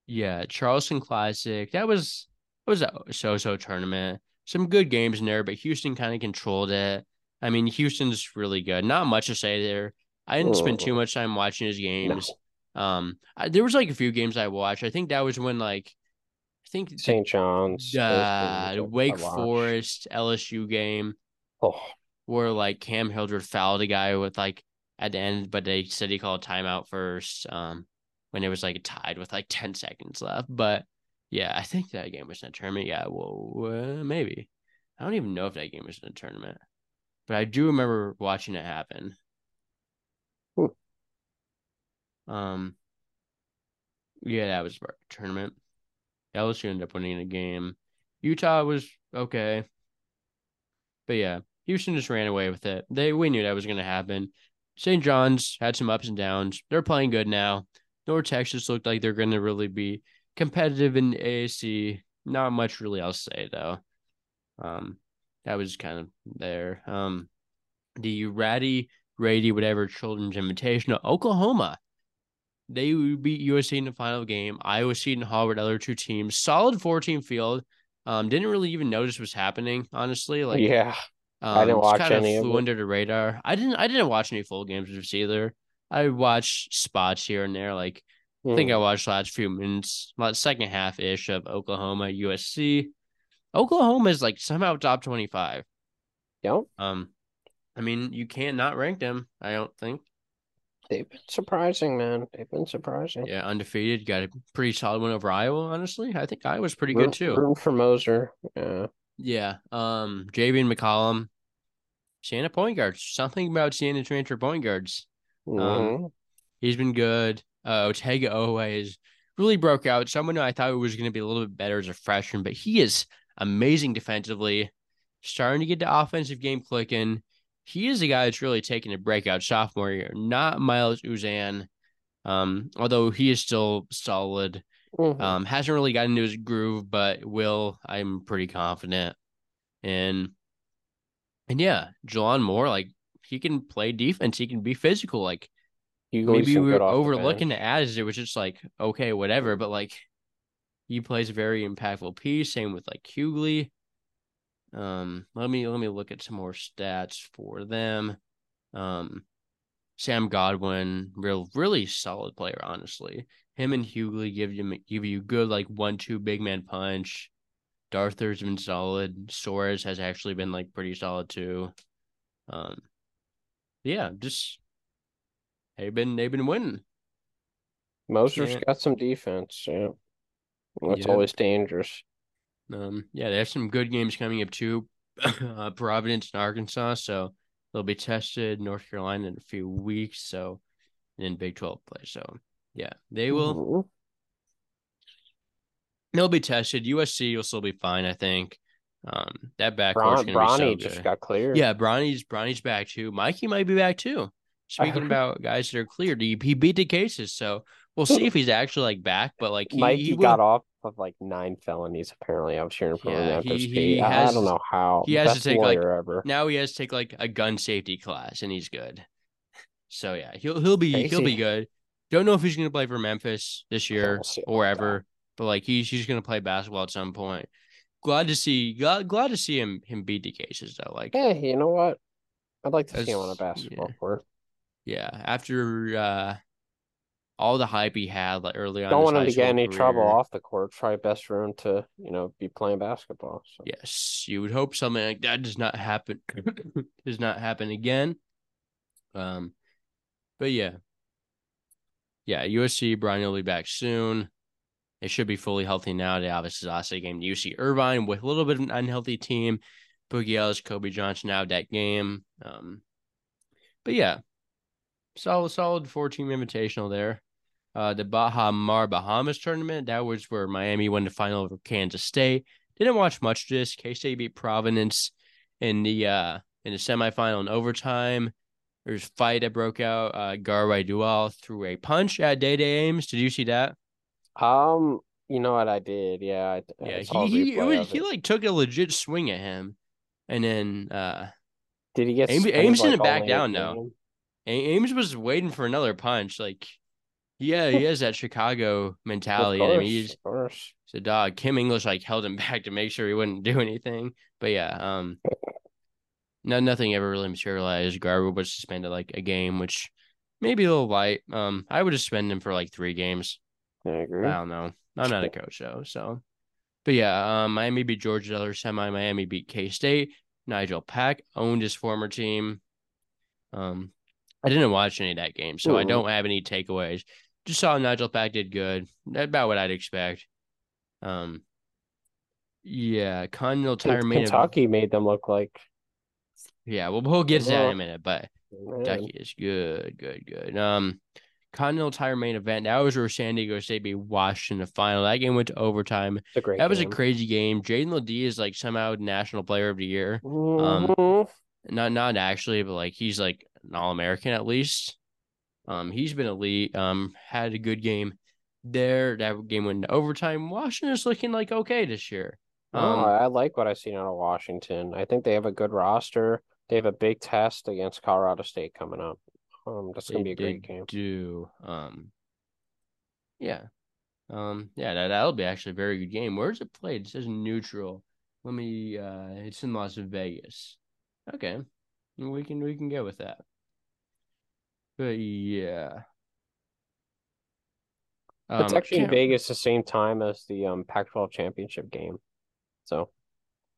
yeah, Charleston Classic. That was that was a so-so tournament. Some good games in there, but Houston kind of controlled it. I mean, Houston's really good. Not much to say there. I didn't spend too Mm. much time watching his No. games. Um, I, there was like a few games I watched. I think that was when like, I think St. John's. uh, games I- I Wake. Forest LSU game Oh, where like Cam Hildreth fouled a guy with like at the end, but they said he called timeout first. Um, when it was like tied with like ten seconds left. But yeah, I think that game was in a tournament. Yeah, well, uh, maybe. I don't even know if that game was in a tournament, but I do remember watching it happen. Hmm. Um, yeah, that was a tournament. LSU ended up winning the game. Utah was okay. But yeah, Houston just ran away with it. They we knew that was gonna happen. St. John's had some ups and downs. They're playing good now. North Texas looked like they're going to really be competitive in AAC. Not much really to say though. Um, that was kind of there. Um, the Ratty Rady whatever Children's Invitational Oklahoma. They would beat USC in the final game. Iowa State and Harvard, other two teams, solid 14 field. Um, didn't really even notice what's happening, honestly. Like, yeah, um, I didn't watch kind any of of flew it. under the radar. I didn't. I didn't watch any full games of this either. I watched spots here and there. Like, I think I Hmm. watched last few minutes, like second half ish of Oklahoma USC. Oklahoma is like somehow top 25. Yep, Um, I mean, you can't not rank them. I don't think. they've been surprising, man. They've been surprising. Yeah, undefeated. Got a pretty solid win over Iowa. Honestly, I think Iowa's pretty Root- good too. Rooting for Moser. Yeah. Yeah. Um, Javian McCollum, Siena point guards. Something about Siena transfer point guards. Mhm. He's been good. Uh, Otega always really broke out. Someone who I thought was going to be a little bit better as a freshman, but he is amazing defensively. Starting to get the offensive game clicking. He is a guy that's really taking a breakout sophomore year. Not Milos Uzan, um, although he is still solid. Mhm. Um, hasn't really gotten into his groove, but will. I'm pretty confident. And and yeah, Jalon Moore, like he can play defense. He can be physical. Like leave maybe some we good were the overlooking it as it was just like okay, whatever. But like he plays a very impactful piece. Same with like Hugley. Um, let me let me look at some more stats for them. Um, Sam Godwin, real really solid player, honestly. Him and Hugley give you give you good like one two big man punch. Darther's been solid. Soares has actually been like pretty solid too. Um, yeah, just they've been they've been winning. Moser's Can't- got some defense. Yeah. That's Yep. always dangerous. Um, yeah, they have some good games coming up too. uh, Providence and Arkansas, so they'll be tested. North Carolina in a few weeks, so then Big Twelve play. So yeah, they will. Mhm. They'll be tested. USC will still be fine, I think. Um, that backcourt's Bron- Bronny be so just got cleared. Yeah, Bronny's Bronny's back too. Mikey might be back too. Speaking about guys that are cleared, he, he beat the cases, so we'll see if he's actually like back. But like he, Mikey he got off of like nine felonies. Apparently, I was hearing from Yeah, him after he- he I- I don't know how. he has to take, like, ever. now he has to take like a gun safety class, and he's good. So yeah, he'll he'll be he'll be good. Don't know if he's gonna play for Memphis this year we'll see about or ever, but like he's he's gonna play basketball at some point. Glad to see glad, glad to see him him beat the cases though. Like Yeah, you know what? I'd like to see him on a basketball yeah. court. yeah, after uh all the hype he had like early on. Don't want him to get any trouble off the court. Try best for him to, you know, be playing basketball. So. Yes, you would hope something like that does not happen does not happen again. Um, but yeah, yeah, USC Brian will be back soon. They should be fully healthy now. They obviously lost a game to UC Irvine with a little bit of an unhealthy team. Boogie Ellis, Kobe Johnson out of that game. Um, but yeah, solid, solid four team invitational there. Uh, the Baha Mar Bahamas tournament that was where Miami won the final over Kansas State. Didn't watch much of this. K State beat Providence in the uh in the semifinal in overtime. There's a fight that broke out. Uh, Garwey Dual threw a punch at Dai Dai Ames. Did you see that? Um, you know what I did? Yeah, I, I Yeah, a he he, was, he like took a legit swing at him, and then uh, Did he get Ames- Ames like, didn't back down, though. Ames was waiting for another punch. Like, yeah, he has that Chicago mentality. in him. course, He's of course. a dog. Kim English like held him back to make sure he wouldn't do anything. But yeah, um, no, nothing ever really materialized. Garber was suspended like a game, which maybe a little light. Um, I would just spend him for like three games. I agree. I don't know. I'm not a coach though, so. But yeah, um, Miami beat Georgia other semi. Miami beat K State. Nigel Pack owned his former team. Um, I didn't watch any of that game, so I don't have any takeaways. Just saw Nigel Pack did good. About what I'd expect. Um, yeah, Continental Tire event- Kentucky made them look like Yeah, well, we'll get to that in a minute, but Kentucky is good, good, good. Um, Continental Tire main event. That was where San Diego State beat Washington in the final. That game went to overtime. it's a great. That was a crazy game. Jaedon LeDee is like somehow National Player of the Year. Mhm. Not not actually, but like he's like an All American at least. Um, he's been elite. Um, had a good game there. That game went into overtime. Washington's looking like okay this year. Um, oh, I like what I've seen out of Washington. I think they have a good roster. They have a big test against Colorado State coming up. Um, that's gonna be a great game. Do um, yeah, um, yeah, that that'll be actually a very good game. Where's it played? It says neutral. Let me. Uh, it's in Las Vegas. Okay, we can we can go with that. But yeah, it's um, actually in Vegas the same time as the um Pac-12 championship game, so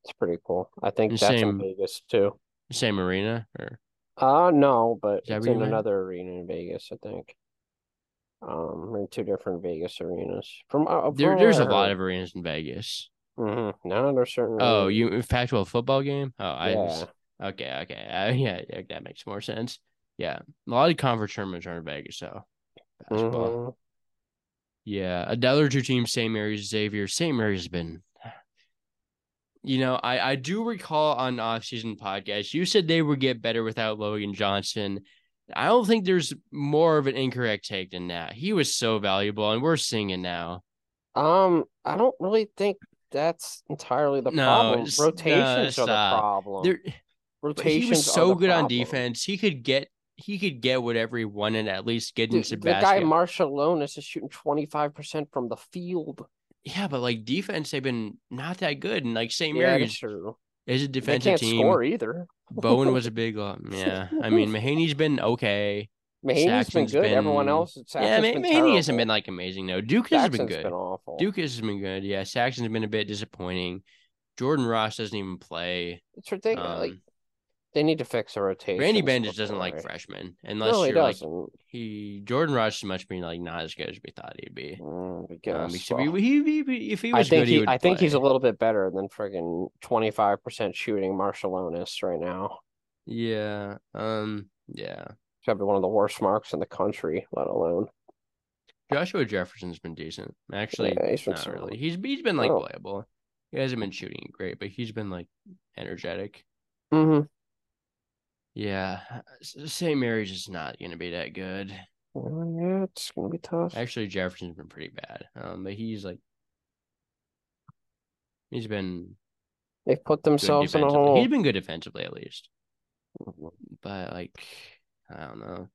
it's pretty cool. I think that's same, in Vegas too. Same arena or? Uh no, but it's in another arena in Vegas. I think. Um, in two different Vegas arenas. From, uh, from there, there's a lot of arenas in Vegas. Mm-hmm. No, there's certain. Oh, you Pac-12 football game? Oh, I. Yeah. okay, okay, uh, yeah, yeah, that makes more sense. Yeah, a lot of conference tournaments are in Vegas, so basketball. Mm-hmm. Yeah, another two teams, St. Mary's, Xavier. St. Mary's has been, you know, I I do recall on off-season podcast you said they would get better without Logan Johnson. I don't think there's more of an incorrect take than that. He was so valuable, and we're seeing it now. Um, I don't really think that's entirely the no, problem. Rotations uh, are the problem. There, Rotations. He was so good problem. on defense. He could get he could get whatever he wanted, at least get into the, the guy Marciulionis is shooting 25% from the field. Yeah, but like defense, they've been not that good. And like St. Yeah, Mary's is a defensive they can't team. score either. Bowen was a big uh, yeah. I mean Mahaney's been okay. Mahaney's been good. Been, Everyone else, Saxen's yeah, Ma- Mahaney hasn't been like amazing though. Duke has been good. Been awful. Duke has been good. Yeah, Saxen's been a bit disappointing. Jordan Ross doesn't even play. It's ridiculous. Um, like they need to fix a rotation. Randy Bennett doesn't like freshmen unless no, you're like he Jordan is much being like not as good as we thought he'd be. Mm, um, well, he, he, he, if he was I think good, he, he I play. think he's a little bit better than friggin' twenty five percent shooting Marciulionis right now. Yeah. Um. Yeah. He's one of the worst marks in the country, let alone. Joshua Jefferson's been decent. Actually, yeah, he's been not really. He's he's been like oh. playable. He hasn't been shooting great, but he's been like energetic. Mm-hmm. Yeah, St. Mary's is not going to be that good. yeah, it's going to be tough. Actually, Jefferson's been pretty bad. Um, but he's like, he's been. They've put themselves in a hole. He's been good defensively, at least. Mm-hmm. But like, I don't know.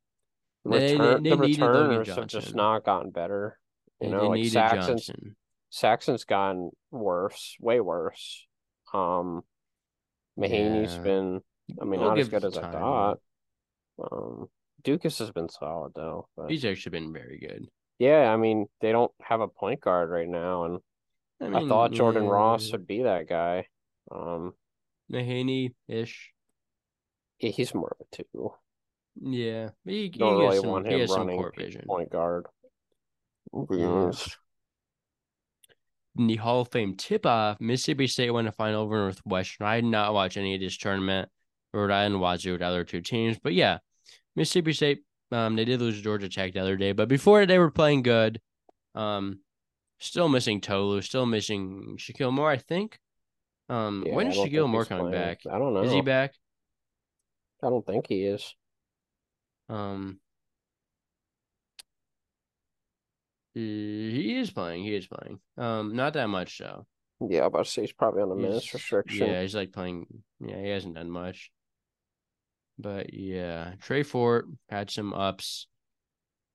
Return, they, they, the returners have just not gotten better. You they, know, like Saxen's, Johnson. Saxen's gotten worse, way worse. Um, Mahaney's yeah. been I mean, we'll not as good as time. I thought. Um, Ducas has been solid though. But... He's actually been very good. Yeah, I mean, they don't have a point guard right now, and I, mean, I thought Jordan yeah. Ross would be that guy. Um, Mahaney ish. Yeah, he's more of a two. Yeah, he, don't he really some, want him running point guard. Yeah. In the Hall of Fame tip off, Mississippi State won a final over Northwestern. I did not watch any of this tournament. Rhode Island, Wazoo, the other two teams. But yeah, Mississippi State, um, they did lose Georgia Tech the other day, but before they were playing good. Um, still missing Tolu, still missing Shakeel Moore, I think. Um, yeah, when is Shakeel Moore coming playing. back? I don't know. Is he back? I don't think he is. Um, he is playing. He is playing. Um, not that much though. Yeah, about to say he's probably on the minutes restriction. Yeah, he's like playing. Yeah, he hasn't done much. But yeah, Trey Fort had some ups.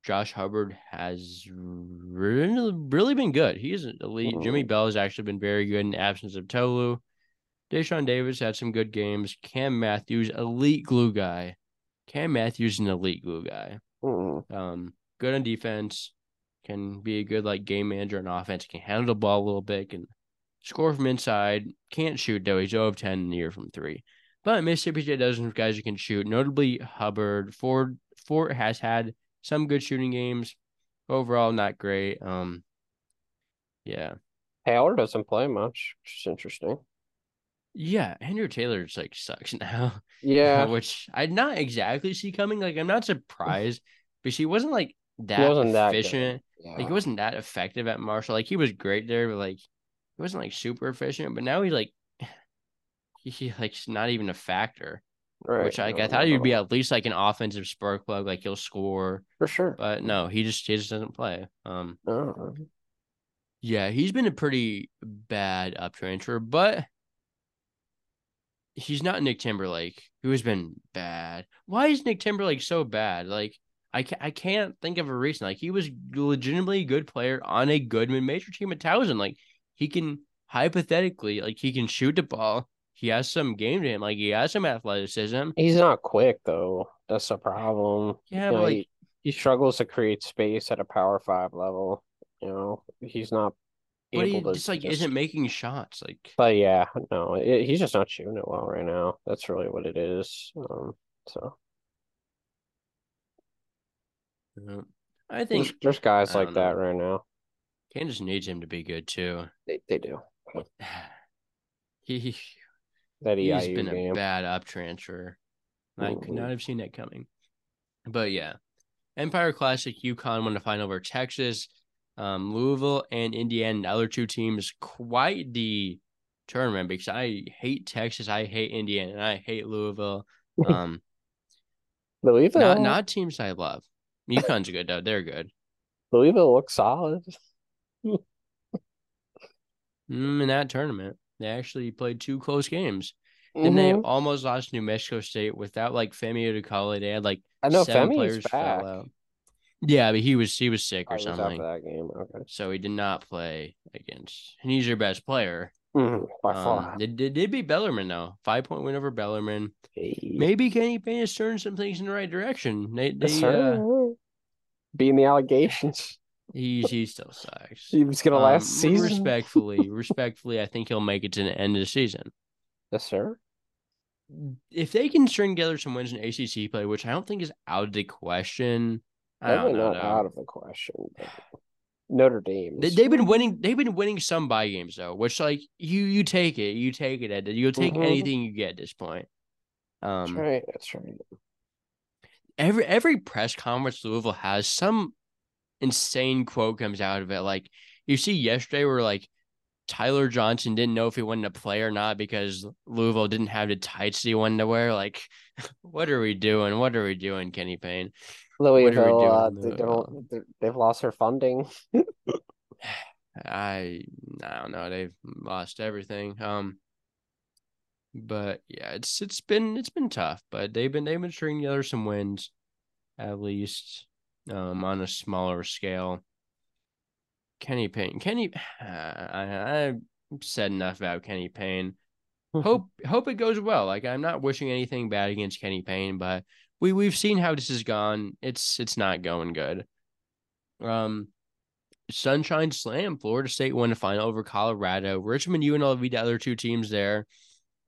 Josh Hubbard has really, really been good. He's elite. Mm-hmm. Jimmy Bell has actually been very good in the absence of Tolu. Dashawn Davis had some good games. Cam Matthews, elite glue guy. Cam Matthews, is an elite glue guy. Mm-hmm. Um, good on defense. Can be a good like game manager on offense. Can handle the ball a little bit. Can score from inside. Can't shoot though. He's 0 of 10 in the year from three. But Mississippi State does have guys who can shoot. Notably Hubbard. Ford Fort has had some good shooting games. Overall, not great. Um, yeah. Taylor doesn't play much, which is interesting. Yeah, Andrew Taylor just like sucks now. Yeah, which I'd not exactly see coming. Like I'm not surprised, but she wasn't like that wasn't efficient. That yeah. Like he wasn't that effective at Marshall. Like he was great there, but like he wasn't like super efficient, but now he's like he, like not even a factor. Right. which like No, I thought he'd be at least like an offensive spark plug, like he'll score. for sure. But no, he just he just doesn't play. Um, No. yeah, he's been a pretty bad up transfer, but he's not Nick Timberlake, who has been bad. Why is Nick Timberlake so bad? Like I can't, I can't think of a reason. Like he was legitimately a good player on a good mid-major team at Towson. Like he can hypothetically, like he can shoot the ball. He has some game to him. Like he has some athleticism. He's not quick though. That's the problem. Yeah, You but know, like he, he struggles to create space at a power five level. You know, he's not but he able to just like isn't making shots. Like But yeah, no, it, he's just not shooting it well right now. That's really what it is. Um, so I think there's guys like don't that right now. Kansas needs him to be good too. They they do he, that he's EIU been a bad up transfer. I could not have seen that coming. But yeah, Empire Classic, UConn won the final over Texas, um, Louisville, and Indiana. The other two teams quite the tournament because I hate Texas, I hate Indiana, and I hate Louisville. Um, Louisville, not not teams I love. UConn's good though; they're good. Louisville looks solid. Mm, in that tournament, they actually played two close games. and they almost lost New Mexico State without like Femi Odukale. They had like I know seven players back. fell out. Yeah, but he was he was sick I or out something, that game. Okay, so he did not play against. And he's your best player. Mhm, by Um, far. they, they did beat Bellarmine though, five point win over Bellarmine. Hey. Maybe Kenny Payne is turning some things in the right direction. They they Yes, uh, the allegations, he's he still sucks. he was gonna Um, last season. respectfully, respectfully, I think he'll make it to the end of the season. Yes, sir. if they can string together some wins in ACC play, which I don't think is out of the question, I don't know. not out of the question. Notre Dame. They, they've been winning. They've been winning some buy games though, which like you you take it, you take it. Ed. You'll take Mhm. anything you get at this point. That's Um, right. That's right. every every press conference Louisville has some insane quote comes out of it. Like you see yesterday, where like Ty-Laur Johnson didn't know if he wanted to play or not because Louisville didn't have the tights he wanted to wear. Like, what are we doing? What are we doing, Kenny Payne? Louisville, uh, they don't. They've lost their funding. I I don't know. They've lost everything. Um, but yeah, it's it's been it's been tough, but they've been they've been stringing together some wins, at least, um, on a smaller scale. Kenny Payne, Kenny, I I've said enough about Kenny Payne. Hope hope it goes well. Like I'm not wishing anything bad against Kenny Payne, but we we've seen how this has gone. It's it's not going good. Um, Sunshine Slam, Florida State won the final over Colorado. Richmond, UNLV, the other two teams there.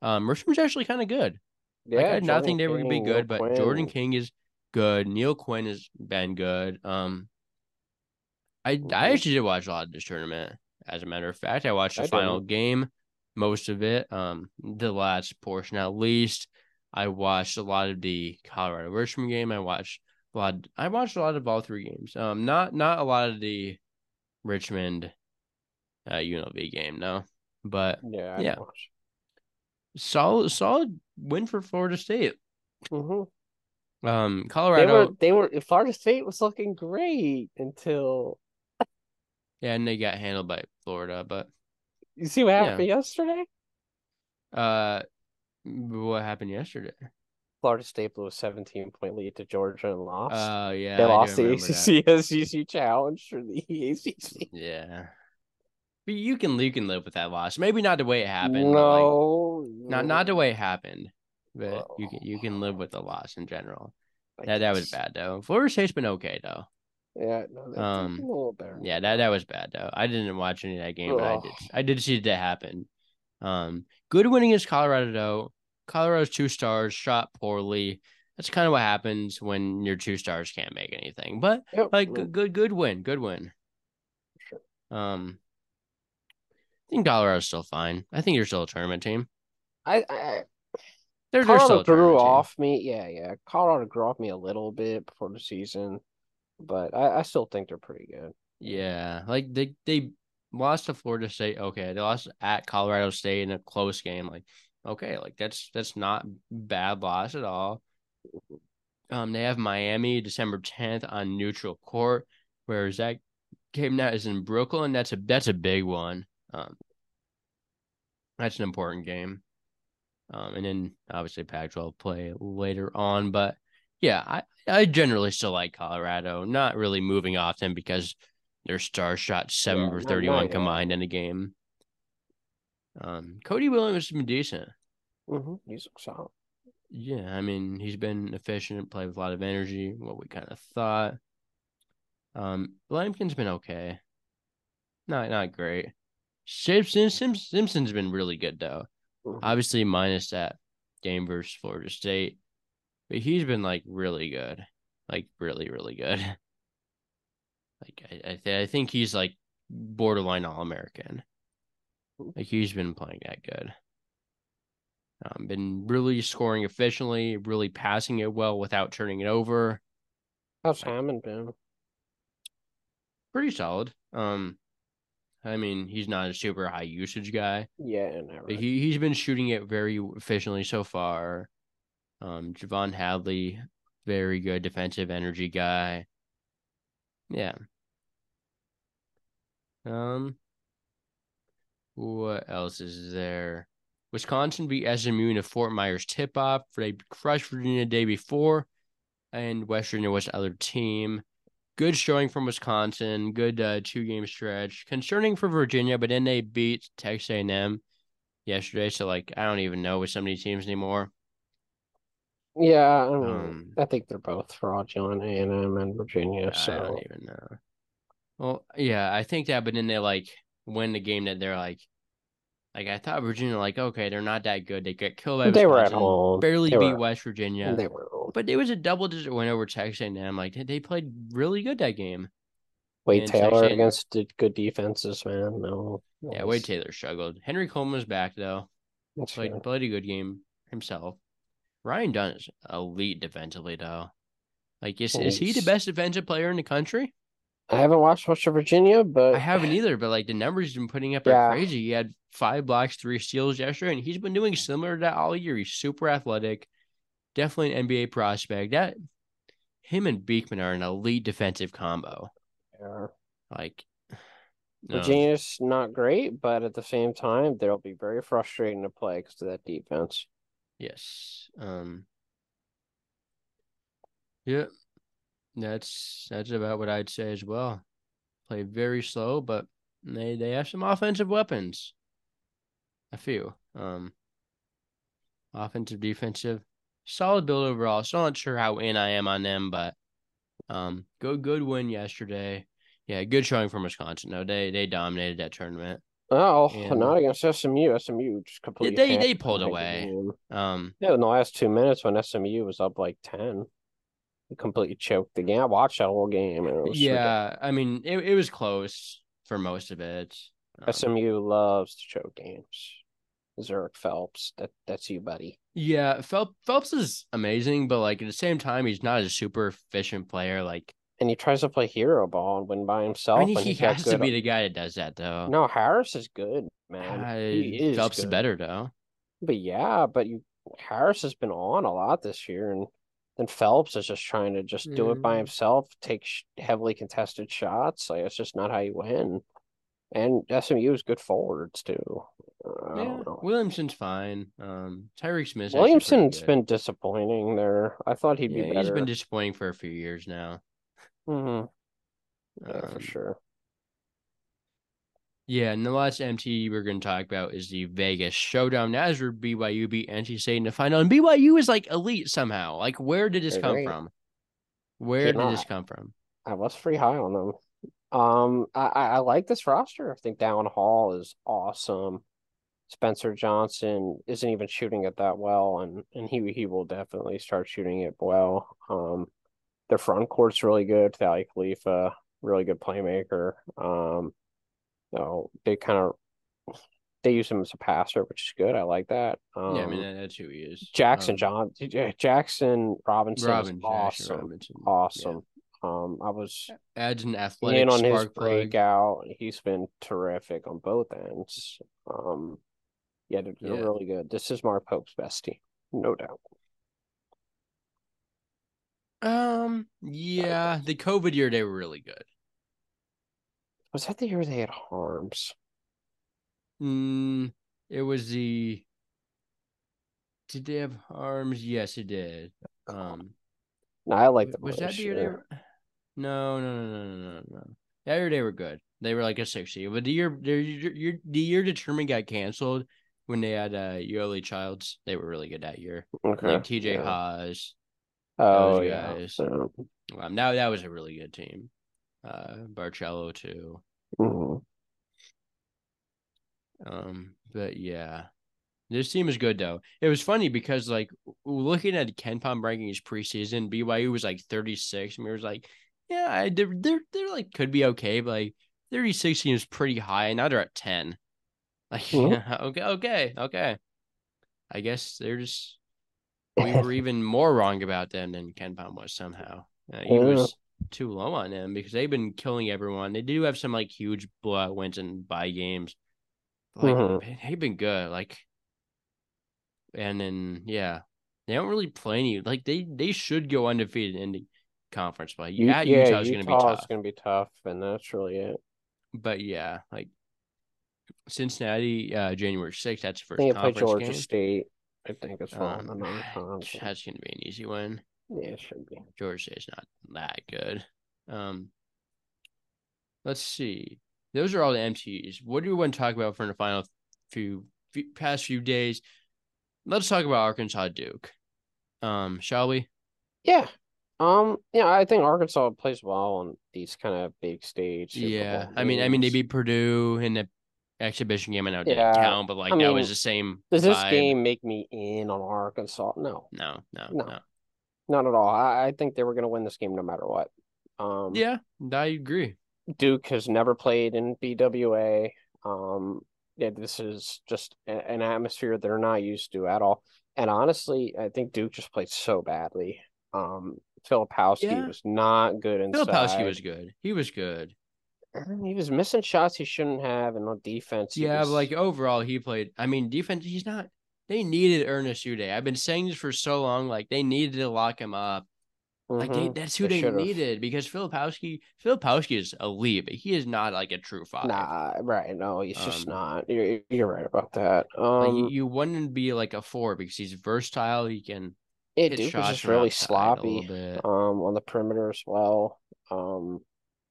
Um, Richmond's actually kind of good. Yeah, like, I did not Jordan think they were gonna be good, but Jordan King is good. Neal Quinn has been good. Um, I I actually did watch a lot of this tournament. As a matter of fact, I watched the I final game, most of it. Um, the last portion at least. I watched a lot of the Colorado Richmond game. I watched a lot. I watched a lot of all three games. Um, not not a lot of the Richmond, uh, UNLV game. No, but Yeah, I Yeah. solid solid win for Florida State. Mhm. Um, Colorado. They were. They were. Florida State was looking great until Yeah, and they got handled by Florida, but you see what Yeah. happened yesterday. uh, what happened yesterday? Florida State blew a 17 point lead to Georgia and lost. Oh yeah, they I lost the remember that. ACC SEC challenge for the ACC. Yeah, but you can you can live with that loss. Maybe not the way it happened. but, like, No, not not the way it happened, but you can you can live with the loss in general. Like, That that was bad though. Florida State's been okay though. Yeah, no, Um, a little better. Yeah, that that was bad though. I didn't watch any of that game, but I did I did see that happen. Um, good win against Colorado though. Colorado's two stars shot poorly. That's kind of what happens when your two stars can't make anything. But Yep. like good good good win, good win. Sure. Um, I think Colorado's still fine. I think you're still a tournament team. I, I They're, they're Colorado grew off me. Yeah, yeah. Colorado grew off me a little bit before the season, but I, I still think they're pretty good. Yeah, like they they lost to Florida State. Okay, they lost at Colorado State in a close game. Like okay, like that's that's not bad loss at all. Um, they have Miami December 10th on neutral court, whereas that game now is in Brooklyn. That's a that's a big one. Um, that's an important game. Um, and then obviously Pac-12 play later on, but yeah, I I generally still like Colorado. Not really moving often because their star shot seven yeah, for thirty-one combined in a game. Um, Cody Williams has been decent. Mm-hmm. He's solid. Yeah, I mean he's been efficient, played with a lot of energy. What we kind of thought. Um, Lampkin's been okay. Not not great. Simpson Simpson's been really good though. Mm-hmm. Obviously, minus that game versus Florida State, but he's been like really good, like really really good. Like I I, th- I think he's like borderline All American. Like he's been playing that good. Um, been really scoring efficiently, really passing it well without turning it over. How's Hammond been? Pretty solid. Um, I mean, he's not a super high usage guy. Yeah, right. he he's been shooting it very efficiently so far. Um, J'Vonne Hadley, very good defensive energy guy. Yeah. Um, what else is there? Wisconsin beat SMU in a Fort Myers tip off. They crushed Virginia the day before, and West Virginia was the other team. Good showing from Wisconsin. Good uh, two game stretch. Concerning for Virginia, but then they beat Texas A&M yesterday. So like, I don't even know with some of these teams anymore. Yeah, I, mean, um, I think they're both fraudulent, A and M and Virginia. So I don't even know. Well, yeah, I think that, but then they like win the game that they're like, like I thought Virginia, like okay, they're not that good. They get killed by they Wisconsin, were at home, barely they beat West Virginia. They were home. but it was a double digit win over Texas A&M. Like they played really good that game. Wade and Taylor Texas against good defenses, man. No, yeah, Wade Taylor struggled. Henry Coleman was back though. That's played played a good game himself. Ryan Dunn is elite defensively though. Like is, is he the best defensive player in the country? I haven't watched much of Virginia, but I haven't either. But like the numbers he's been putting up are crazy. He had five blocks, three steals yesterday, and he's been doing similar to that all year. He's super athletic, definitely an NBA prospect. That him and Beekman are an elite defensive combo. Yeah. Like Virginia's not great, but at the same time, they'll be very frustrating to play because of that defense. Yes. Um. Yeah. That's that's about what I'd say as well. Play very slow, but they they have some offensive weapons. A few. Um offensive, defensive. Solid build overall. Still not sure how in I am on them, but um good good win yesterday. Yeah, good showing from Wisconsin. No, they they dominated that tournament. Oh, and, not against SMU. SMU just completely. They they pulled away. Um, yeah, in the last two minutes when SMU was up like ten completely choked the game. I watched that whole game. yeah, I mean, it, it was close for most of it. Um, SMU loves to choke games. Zhuric Phelps, that that's you, buddy. Yeah, Phelps Phelps is amazing, but like at the same time, he's not a super efficient player. Like, and he tries to play hero ball and win by himself. I mean, he has to be the guy that does that, though. No, Harris is good, man. Uh, Phelps good. is better, though. But yeah, but you Harris has been on a lot this year, and then Phelps is just trying to just do it by mm. himself, take heavily contested shots. Like it's just not how you win. And SMU is good forwards too. yeah, Williamson's fine. Um, Tyreke Smith. Williamson's been disappointing there. I thought he'd yeah, be better. He's been disappointing for a few years now. Mm-hmm. Yeah, um, for sure. Yeah, and the last MT we're going to talk about is the Vegas Showdown. As where BYU beat NC State in the final, and BYU is like elite somehow. Like, where did this They're come great. from? Where They're did this come from? I was pretty high on them. Um, I, I like this roster. I think Dallin Hall is awesome. Spencer Johnson isn't even shooting it that well, and and he he will definitely start shooting it well. Um, their front court's really good. Thalia Khalifa, really good playmaker. Um, know, they kind of they use him as a passer, which is good. I like that. Um, yeah, I mean um, that's who he is. Jaxson um, John Jaxson Robinson Robin, awesome, Robinson. awesome. Yeah. Um, I was adds an athletic in on his breakout. He's been terrific on both ends. Um, Yeah, they're, they're Yeah. really good. This is Mark Pope's best team, no doubt. Um, yeah, the COVID year they were really good. Was that the year they had Harms? Mm, it was the. Did they have arms? Yes, it did. Um, No, I like the was that the year they were? No, no, no, no, no, no, no. That year they were good. They were like a six seed. But the year, their year, the year determined got canceled when they had uh Yoli Childs. They were really good that year. Okay. Like TJ yeah. Haws. Oh those yeah. So, Um, now that was a really good team. Uh, Barcello too. mhm. Um, but yeah, this team is good though. It was funny because like looking at KenPom rankings preseason, BYU was like 36, and we was like, yeah, I, they're they're they're like could be okay, but like 36 seems pretty high, and now they're at 10. Like, Mhm. yeah, okay, okay, okay. I guess they're just we were even more wrong about them than KenPom was somehow. Uh, he Yeah. was too low on them because they've been killing everyone. They do have some like huge blowout wins and bye games. Like Mhm. they've been good. Like, and then yeah, they don't really play any. Like they they should go undefeated in the conference play. Yeah, Utah's gonna be Utah's tough. gonna be tough, and that's really it. But yeah, like Cincinnati, uh, January sixth. That's the first they play conference Georgia game. State. I think it's. Um, that's gonna be an easy win. Yeah, it should be. Georgia State's not that good. Um, let's see. Those are all the MTs. What do we want to talk about for the final few, few past few days? Let's talk about Arkansas Duke. Um, shall we? Yeah. Um. Yeah, I think Arkansas plays well on these kind of big stage. Super yeah. I mean, I mean, they beat Purdue in the exhibition game. I know it didn't Yeah, count, but like I that was the same. Does this game make me in on Arkansas? No, No, no, No. no. Not at all. I, I think they were going to win this game no matter what. Um, Yeah, I agree. Duke has never played in BWA. Um, yeah, this is just an atmosphere they're not used to at all. And honestly, I think Duke just played so badly. Um, Filipowski Yeah. was not good inside. Filipowski was good. He was good. He was missing shots he shouldn't have, and on defense, Yeah, was- like overall, he played. I mean, defense. He's not. They needed Ernest Udeh. I've been saying this for so long. Like they needed to lock him up. Like they, Mhm. that's who They they, needed because Filipowski. Filipowski is elite, but he is not like a true five. Nah, right? No, he's just Um, not. You're you're right about that. Like, Um, you, you wouldn't be like a four because he's versatile. He can it Duke was shots just really sloppy. Um, on the perimeter as well. Um,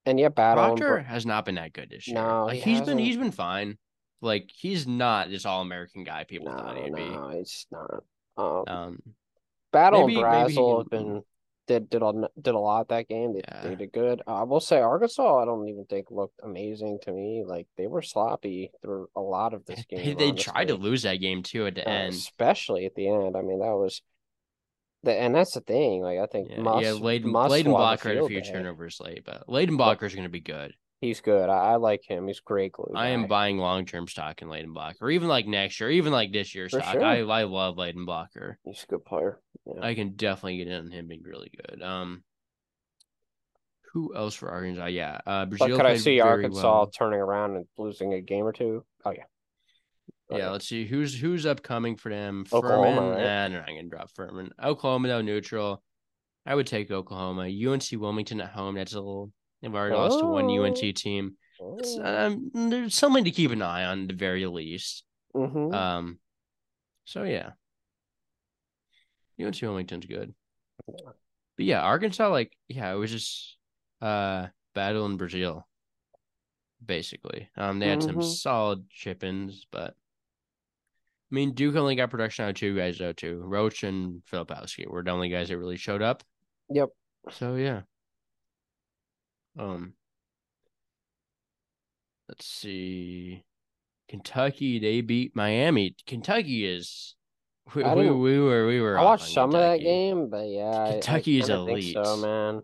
and yeah, battle. and Proctor Br- has not been that good this year. No, like he he's been he's been fine. Like he's not this all American guy people no, thought he'd be. no, it's not. Um, Um, Battle maybe- and have been did did a, did a lot that game. They, Yeah. they did good. Uh, I will say Arkansas. I don't even think looked amazing to me. Like they were sloppy through a lot of this game. they, they tried to lose that game too at the Uh, end. especially at the end. I mean, that was the and that's the thing. Like I think Yeah, Muss, yeah, Layden, Muss Layden Blocker had a few day. turnovers late, but Blocker is going to be good. He's good. I, I like him. He's great glue. I am buying long term stock in Layden Blocker, or even like next year, even like this year's For stock. sure. I I love Layden Blocker. He's a good player. Yeah. I can definitely get in on him being really good. Um, who else for Arkansas? Yeah, uh, but Brazile could I see Arkansas well. turning around and losing a game or two? Oh yeah. Yeah, Okay. let's see who's who's upcoming for them. Oklahoma, Furman, right? nah, not gonna drop Furman. Oklahoma though neutral. I would take Oklahoma. UNC Wilmington at home. That's a little. They've already lost to one Oh. UNC team. It's, Oh. um, there's something to keep an eye on, at the very least. Mhm. Um, so yeah, UNC Wilmington's good. Yeah. But yeah, Arkansas, like, yeah, it was just uh battle in Brazile, basically. Um, they had some Mhm. solid chip-ins, but I mean, Duke only got production out of two guys though, too. Roach and Filipowski were the only guys that really showed up. Yep. So yeah. Um let's see. Kentucky, they beat Miami. Kentucky is we, we, we were we were I watched some of that game, but yeah, I- I, Kentucky is elite. so, man.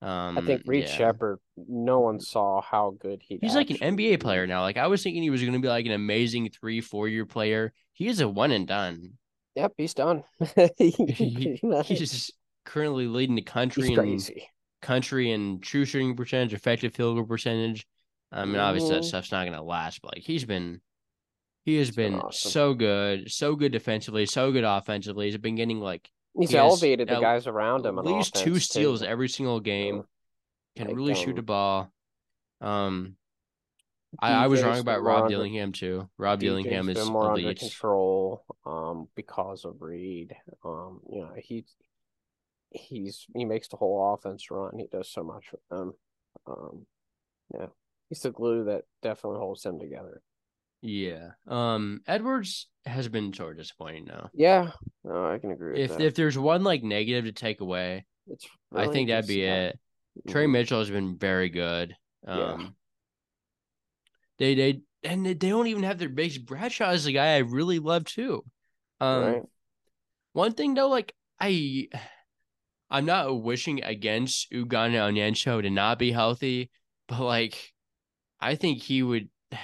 Um I think Reed yeah. Shepard. No one saw how good he. He's like an NBA player now. Like I was thinking he was gonna be like an amazing three, four year player. He is a one and done. Yep, he's done. He-. He's currently leading the country He's in crazy. Country in true shooting percentage, effective field goal percentage. I mean, obviously that Mhm. stuff's not gonna last, but like he's been He has been been awesome. so good, so good defensively, so good offensively. He's been getting like He's He has elevated the guys around him. at least two steals too. every single game. Can like, really shoot um, the ball. Um, I, I was wrong about Rob under- Dillingham too. Rob DJ's Dillingham is more under control um because of Reed. Um, you know, he he's he makes the whole offense run. He does so much with them. Um, yeah, he's the glue that definitely holds them together. Yeah. Um, Edwards has been sort of disappointing now. Yeah, no, I can agree with If that. if there's one like negative to take away, it's I think that'd be that. it. Tre Mhm. Mitchell has been very good. Yeah. Um, they they and they don't even have their base. Bradshaw is a guy I really love too. Um, right? One thing though, like I, I'm not wishing against Ugonna Onyenso to not be healthy, but like, I think he would.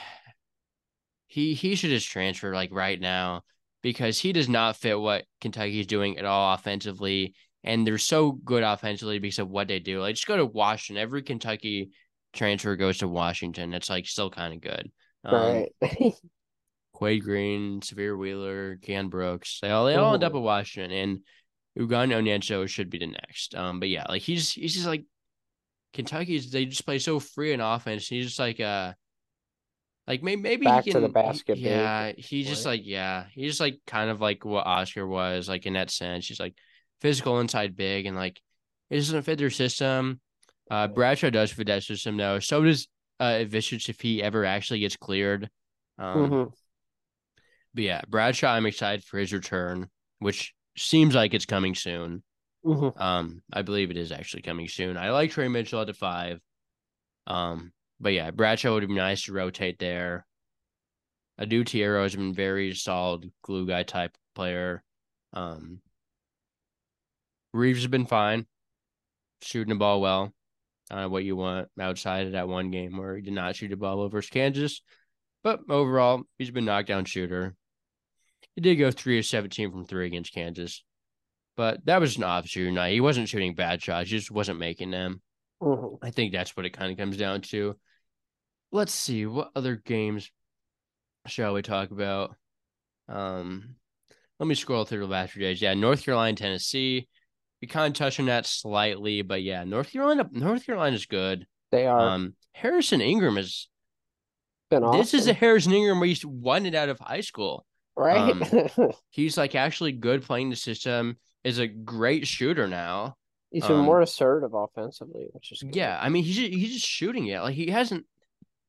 He he should just transfer like right now because he does not fit what Kentucky's doing at all offensively, and they're so good offensively because of what they do. Like just go to Washington. Every Kentucky transfer goes to Washington. It's like still kind of good. Um, right. Quade Green, Sahvir Wheeler, Keion Brooks. They all they all end up Mhm. at Washington, and Ugonna Onyenso should be the next. Um, but yeah, like he's he's just like Kentucky's. They just play so free in offense. He's just like uh, like maybe maybe Back he to can, the basket he- yeah, he's just like yeah, he's just like kind of like what Oscar was like in that sense. He's like physical inside big, and like it doesn't fit their system. Uh, Bradshaw does fit that system though. So does uh Ivisic if he ever actually gets cleared. Um, Mhm. but yeah, Bradshaw, I'm excited for his return, which seems like it's coming soon. Mhm. Um, I believe it is actually coming soon. I like Tre Mitchell at the five. Um, but yeah, Bradshaw would be nice to rotate there. Adou Thiero has been very solid glue guy type player. Um, Reeves has been fine, shooting the ball well. Uh, what you want outside of that one game where he did not shoot the ball versus Kansas. But overall, he's been knockdown shooter. He did go three of seventeen from three against Kansas, but that was an off shooting night. He wasn't shooting bad shots; he just wasn't making them. Mhm. I think that's what it kind of comes down to. Let's see what other games shall we talk about. Um, let me scroll through the last few days. Yeah, North Carolina, Tennessee. We kind of touched on that slightly, but yeah, North Carolina, North Carolina is good. They are Um, Harrison Ingram is. been awesome. This is a Harrison Ingram we wanted out of high school. Right. um, He's like actually good playing the system. Is a great shooter now. He's been um, more assertive offensively, which is good. Yeah, I mean he's he's just shooting it. Like he hasn't.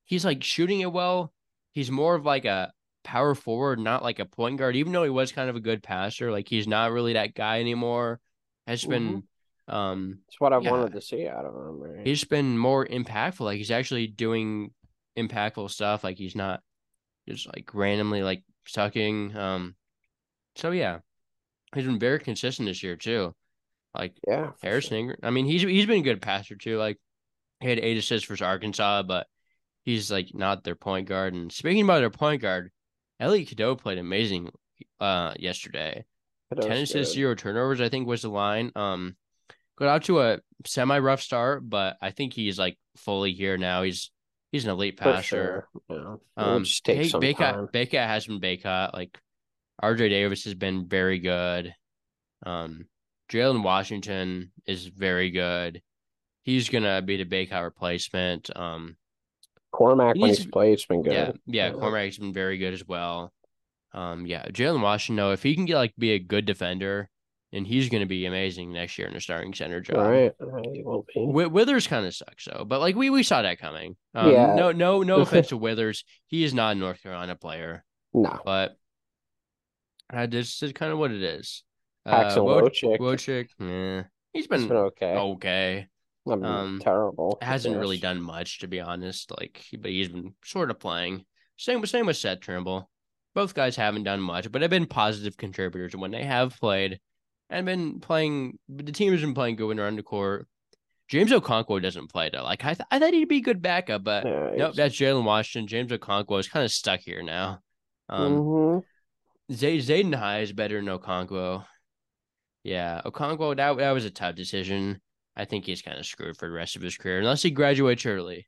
He's like shooting it well. He's more of like a power forward, not like a point guard. Even though he was kind of a good passer, like he's not really that guy anymore. Has been, um, It's what I Yeah. wanted to see out of him. Right? he's been more impactful. Like he's actually doing impactful stuff. Like he's not just like randomly like sucking. Um, so yeah, he's been very consistent this year too. Like yeah, for Harrison. Ingram. I mean, he's he's been a good passer too. Like he had eight assists versus Arkansas, but he's like not their point guard. And speaking about their point guard, Elliot Cadeau played amazing uh yesterday. Ten assists, good. zero turnovers, I think was the line. Um got out to a semi rough start, but I think he's like fully here now. He's he's an elite passer. sure. Yeah. Um, take some Bacot. Bacot has been Bacot. Like RJ Davis has been very good. Um, Jalen Washington is very good. He's gonna be the Bacot replacement. Um, Cormac he when he's played, has been good. yeah, yeah, Yeah. Cormac's been very good as well. Um, yeah, Jalen Washington, though, if he can get like be a good defender, and he's gonna be amazing next year in the starting center job. Right. right, He will be. Wi- Withers kind of sucks though, but like we we saw that coming. Um, Yeah. No, no, no offense to Withers. He is not a North Carolina player, No. but uh, this is kind of what it is. Uh, Wo- Wojcik. Wojcik, eh, he's been, been okay. okay. I mean, um, terrible. Hasn't really done much to be honest. Like, but he's been sort of playing. Same with same with Seth Trimble. Both guys haven't done much, but have been positive contributors when they have played, and been playing. The team has been playing good when they're on the court. James Okonkwo doesn't play though. Like I, th- I thought he'd be a good backup, but Yeah, nope, that's Jalen Washington. James Okonkwo is kind of stuck here now. Um, Mhm. Zay- Zayden High is better than Okonkwo. Yeah, Okonkwo, that that was a tough decision. I think he's kind of screwed for the rest of his career unless he graduates early,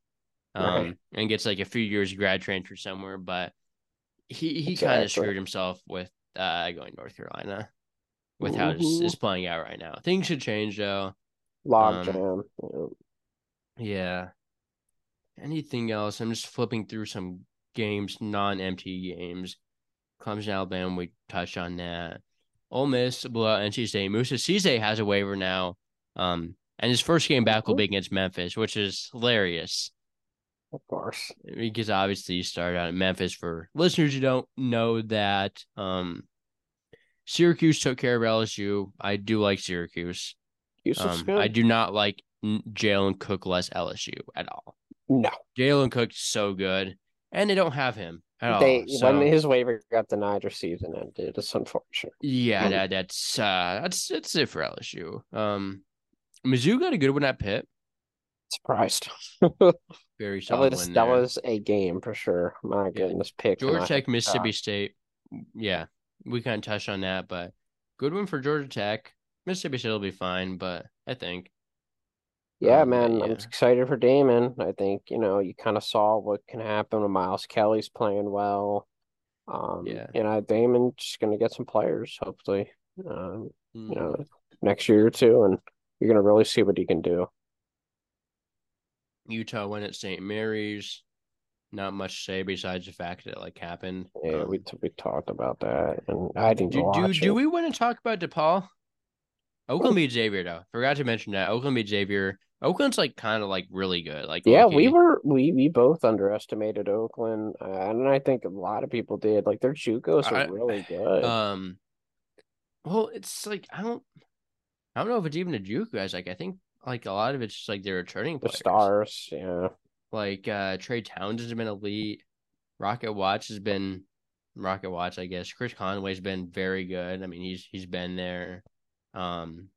um, Right. and gets like a few years of grad transfer somewhere. But he he kind of screwed himself with uh going North Carolina with how it's, it's playing out right now. Things should change though. Log Um, jam. yeah. Anything else? I'm just flipping through some games, non-MT games. Clemson, Alabama, we touched on that. Ole Miss blew out NC State. Moussa Cisse has a waiver now. Um, and his first game back will be against Memphis, which is hilarious Of course. because obviously you started out in Memphis. For listeners who don't know that, um, Syracuse took care of LSU. I do like Syracuse. Um. I do not like Jalen Cook less LSU at all. no. Jalen Cook's so good, and they don't have him at They all. So when his waiver got denied or season ended, it's unfortunate. yeah, that that's uh that's that's it for LSU. Um, Mizzou got a good one at Pitt. Surprised. Very That solid was that was a game for sure. My goodness, pick Georgia Tech, Mississippi. State. Yeah, we kind of touched on that, but good one for Georgia Tech. Mississippi State will be fine, but I think Yeah, Um, man, I'm excited for Damon. I think you know you kind of saw what can happen when Miles Kelly's playing well. Um, Yeah. you know, Damon just gonna get some players hopefully. Um, mm, you know, next year or two, and you're gonna really see what he can do. Utah went at St. Mary's. Not much to say besides the fact that it like happened. Yeah, Um, we we talked about that, and I didn't Do, do, do we want to talk about DePaul? Oakland beat Xavier though. Forgot to mention that Oakland beat Xavier. Oakland's like kind of like really good. Like Yeah, low-key. we were we we both underestimated Oakland, uh, and I think a lot of people did. Like their JUCOs are I- really good. Um, well, it's like I don't, I don't know if it's even a juke guys. Like I think like a lot of it's just like they're returning the players. stars, yeah. Like uh Trey Towns has been elite. Rocket Watts has been Rocket Watts, I guess. Chris Conway's been very good. I mean, he's he's been there. Um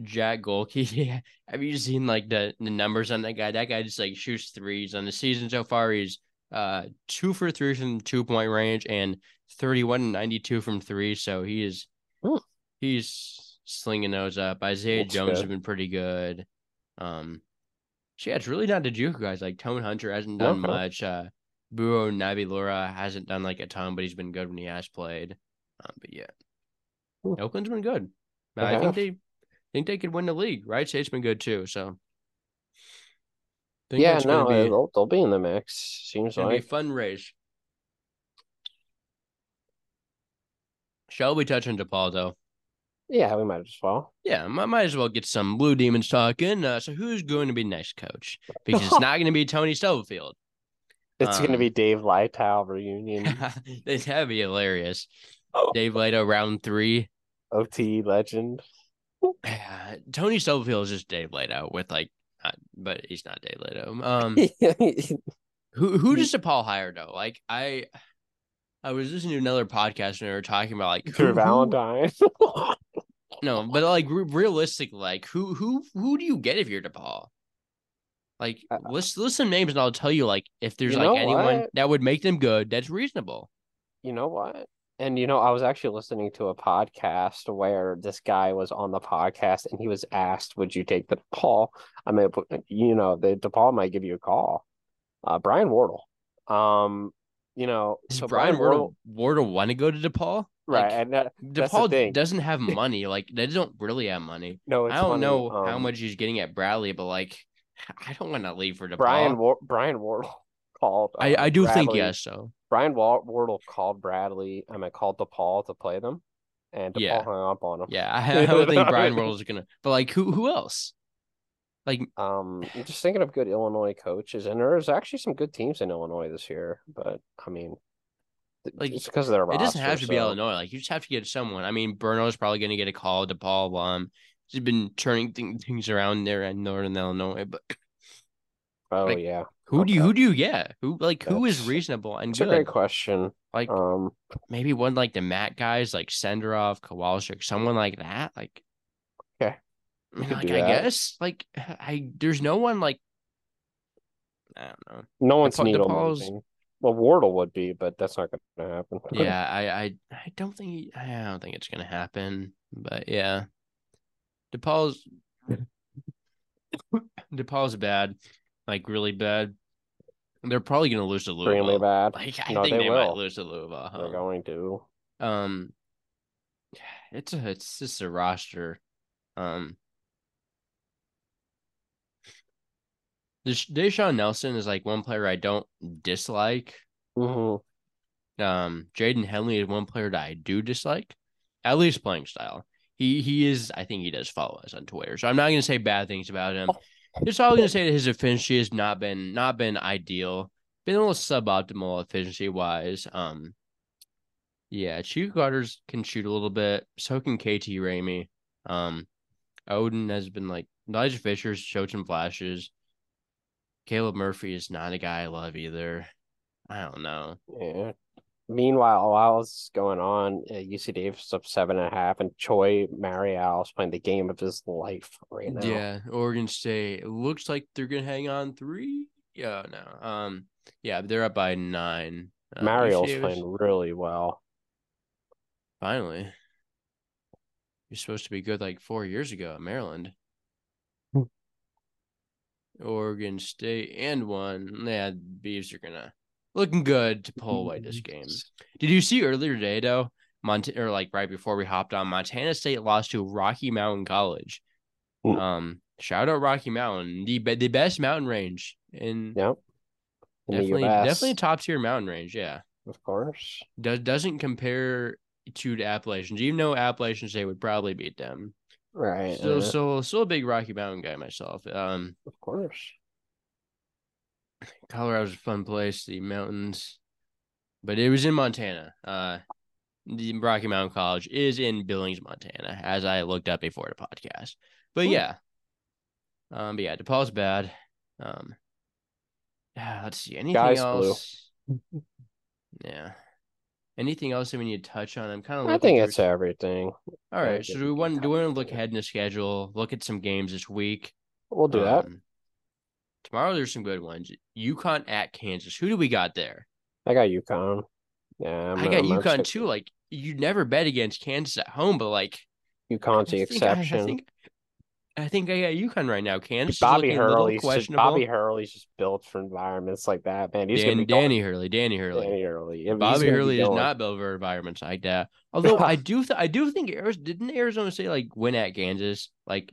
Jack Gohlke, have you seen like the the numbers on that guy? That guy just like shoots threes on the season so far. He's uh two for three from two point range and 31 and 92 from three. So he is Hmm. he's slinging those up. Isaiah That's Jones has been pretty good. Um so yeah, it's really not the juke guys. Like Tone Hunter hasn't done Okay. much. Uh Buro Nabilura hasn't done like a ton, but he's been good when he has played. Um, but yeah. Hmm. Oakland's been good. They I think they think they could win the league. Wright State's been good too. So think Yeah, no, be, they'll they'll be in the mix. Seems gonna be a fun race. Shall we touch on DePaul though? Yeah, we might as well. Yeah, might, might as well get some Blue Demons talking. Uh, so who's going to be next coach? Because it's not going to be Tony Stubblefield. It's Um, be Dave Leitao reunion, this would be hilarious. Dave Leitao round three. OT legend. Tony Stubblefield is just Dave Leitao with like, uh, but he's not Dave Leitao. Um, who who does DePaul hire though? Like I, I was listening to another podcast and they were talking about like Drew Valentine. No, but like re- realistic, like who who who do you get if you're DePaul? Like Uh, list list some names and I'll tell you like if there's like anyone what? that would make them good that's reasonable. You know what? And you know, I was actually listening to a podcast where this guy was on the podcast and he was asked, "Would you take the DePaul?" I mean, you know, the DePaul might give you a call. Uh, Brian Wardle. Um, you know, Does so Brian Wardle Wardle want to go to DePaul? Right? Like, and that, DePaul doesn't have money. Like they don't really have money. no, it's I don't funny, know how um, much he's getting at Bradley, but like I don't want to leave for DePaul. Brian War- Brian Wardle called. I, uh, I do think Bradley- yes. So Brian Wa- Wardle called Bradley. I mean, called DePaul to play them, and DePaul Yeah. hung up on him. yeah, I, I don't think Brian Wardle's gonna. But like who who else? Like Um, I'm just thinking of good Illinois coaches, and there's actually some good teams in Illinois this year. But I mean, Like, it's because of their It doesn't have to be Illinois. Like you just have to get someone. I mean, Burno's probably going to get a call. DePaul, um, he's been turning thing, things around there in Northern Illinois. But Oh like, yeah, who do you who do you get? Who like who is That's- reasonable and it's a great good? question. Like Um, maybe one like the Matt guys, like Senderov, Kowalczyk, someone like that. Like Okay. I mean, like I guess like I there's no one like I don't know. no one's needle DePaul's-. Well, Wardle would be, but that's not going to happen. Yeah, I I I don't think I don't think it's gonna happen. But yeah, DePaul's DePaul's bad, like really bad. They're probably gonna lose to Louisville. bad. Like I No, think they they, might lose to Louisville. They're going to. Um, it's a it's just a roster. Um, Deshaun Nelson is like one player I don't dislike. hmm Um, Jaden Henley is one player that I do dislike, at least playing style. He he is. I think he does follow us on Twitter, so I'm not gonna say bad things about him. Just all gonna say that his efficiency has not been not been ideal, been a little suboptimal efficiency wise. Um, yeah, Chief Guarders can shoot a little bit. So can KT Ramey. Um, Odin has been like Elijah Fisher's showed some flashes. Caleb Murphy is not a guy I love either. I don't know. Yeah. Meanwhile, while it's going on, uh, UC Davis up seven and a half, and Chol Marial is playing the game of his life right now. Yeah, Oregon State. It looks like they're gonna hang on three. Yeah, no. Um, yeah, they're up by nine. Uh, Marial's playing really well. Finally, you're supposed to be good like four years ago at Maryland. Oregon State and one. Yeah, Beavs are gonna looking good to pull away this game. Did you see earlier today though? Mont or like right before we hopped on, Montana State lost to Rocky Mountain College. Hmm. Um, shout out Rocky Mountain, the the best mountain range in Yep. In definitely definitely top tier mountain range. Yeah, of course. does doesn't compare to the Appalachians, even though Appalachian State would probably beat them. Right. So uh, still, still a big Rocky Mountain guy myself. Um, of course. Colorado's a fun place, the mountains, but it was in Montana. Uh, the Rocky Mountain College is in Billings, Montana, as I looked up before the podcast. But Cool. yeah, um, but yeah, DePaul's bad. Um, yeah, let's see anything Guy's blue. else. Yeah, anything else that we need to touch on? I'm kind of. I think it's everything. all right. So do we want do we want to look ahead in the schedule? Look at some games this week. We'll do that. Um, Tomorrow there's some good ones. UConn at Kansas. Who do we got there? I got UConn. Yeah, I'm, I got I'm UConn upset- too. Like you never bet against Kansas at home, but like UConn's the I think I- exception. I, think I think I got UConn right now. Kansas Bobby is looking a little Hurley's just. Bobby Hurley's just built for environments like that, man. He's Dan, gonna be going- Danny Hurley, Danny Hurley. Danny Hurley. Yeah, Bobby Hurley is not built for environments like that. Although I do, th- I do think Arizona didn't Arizona say like win at Kansas, like,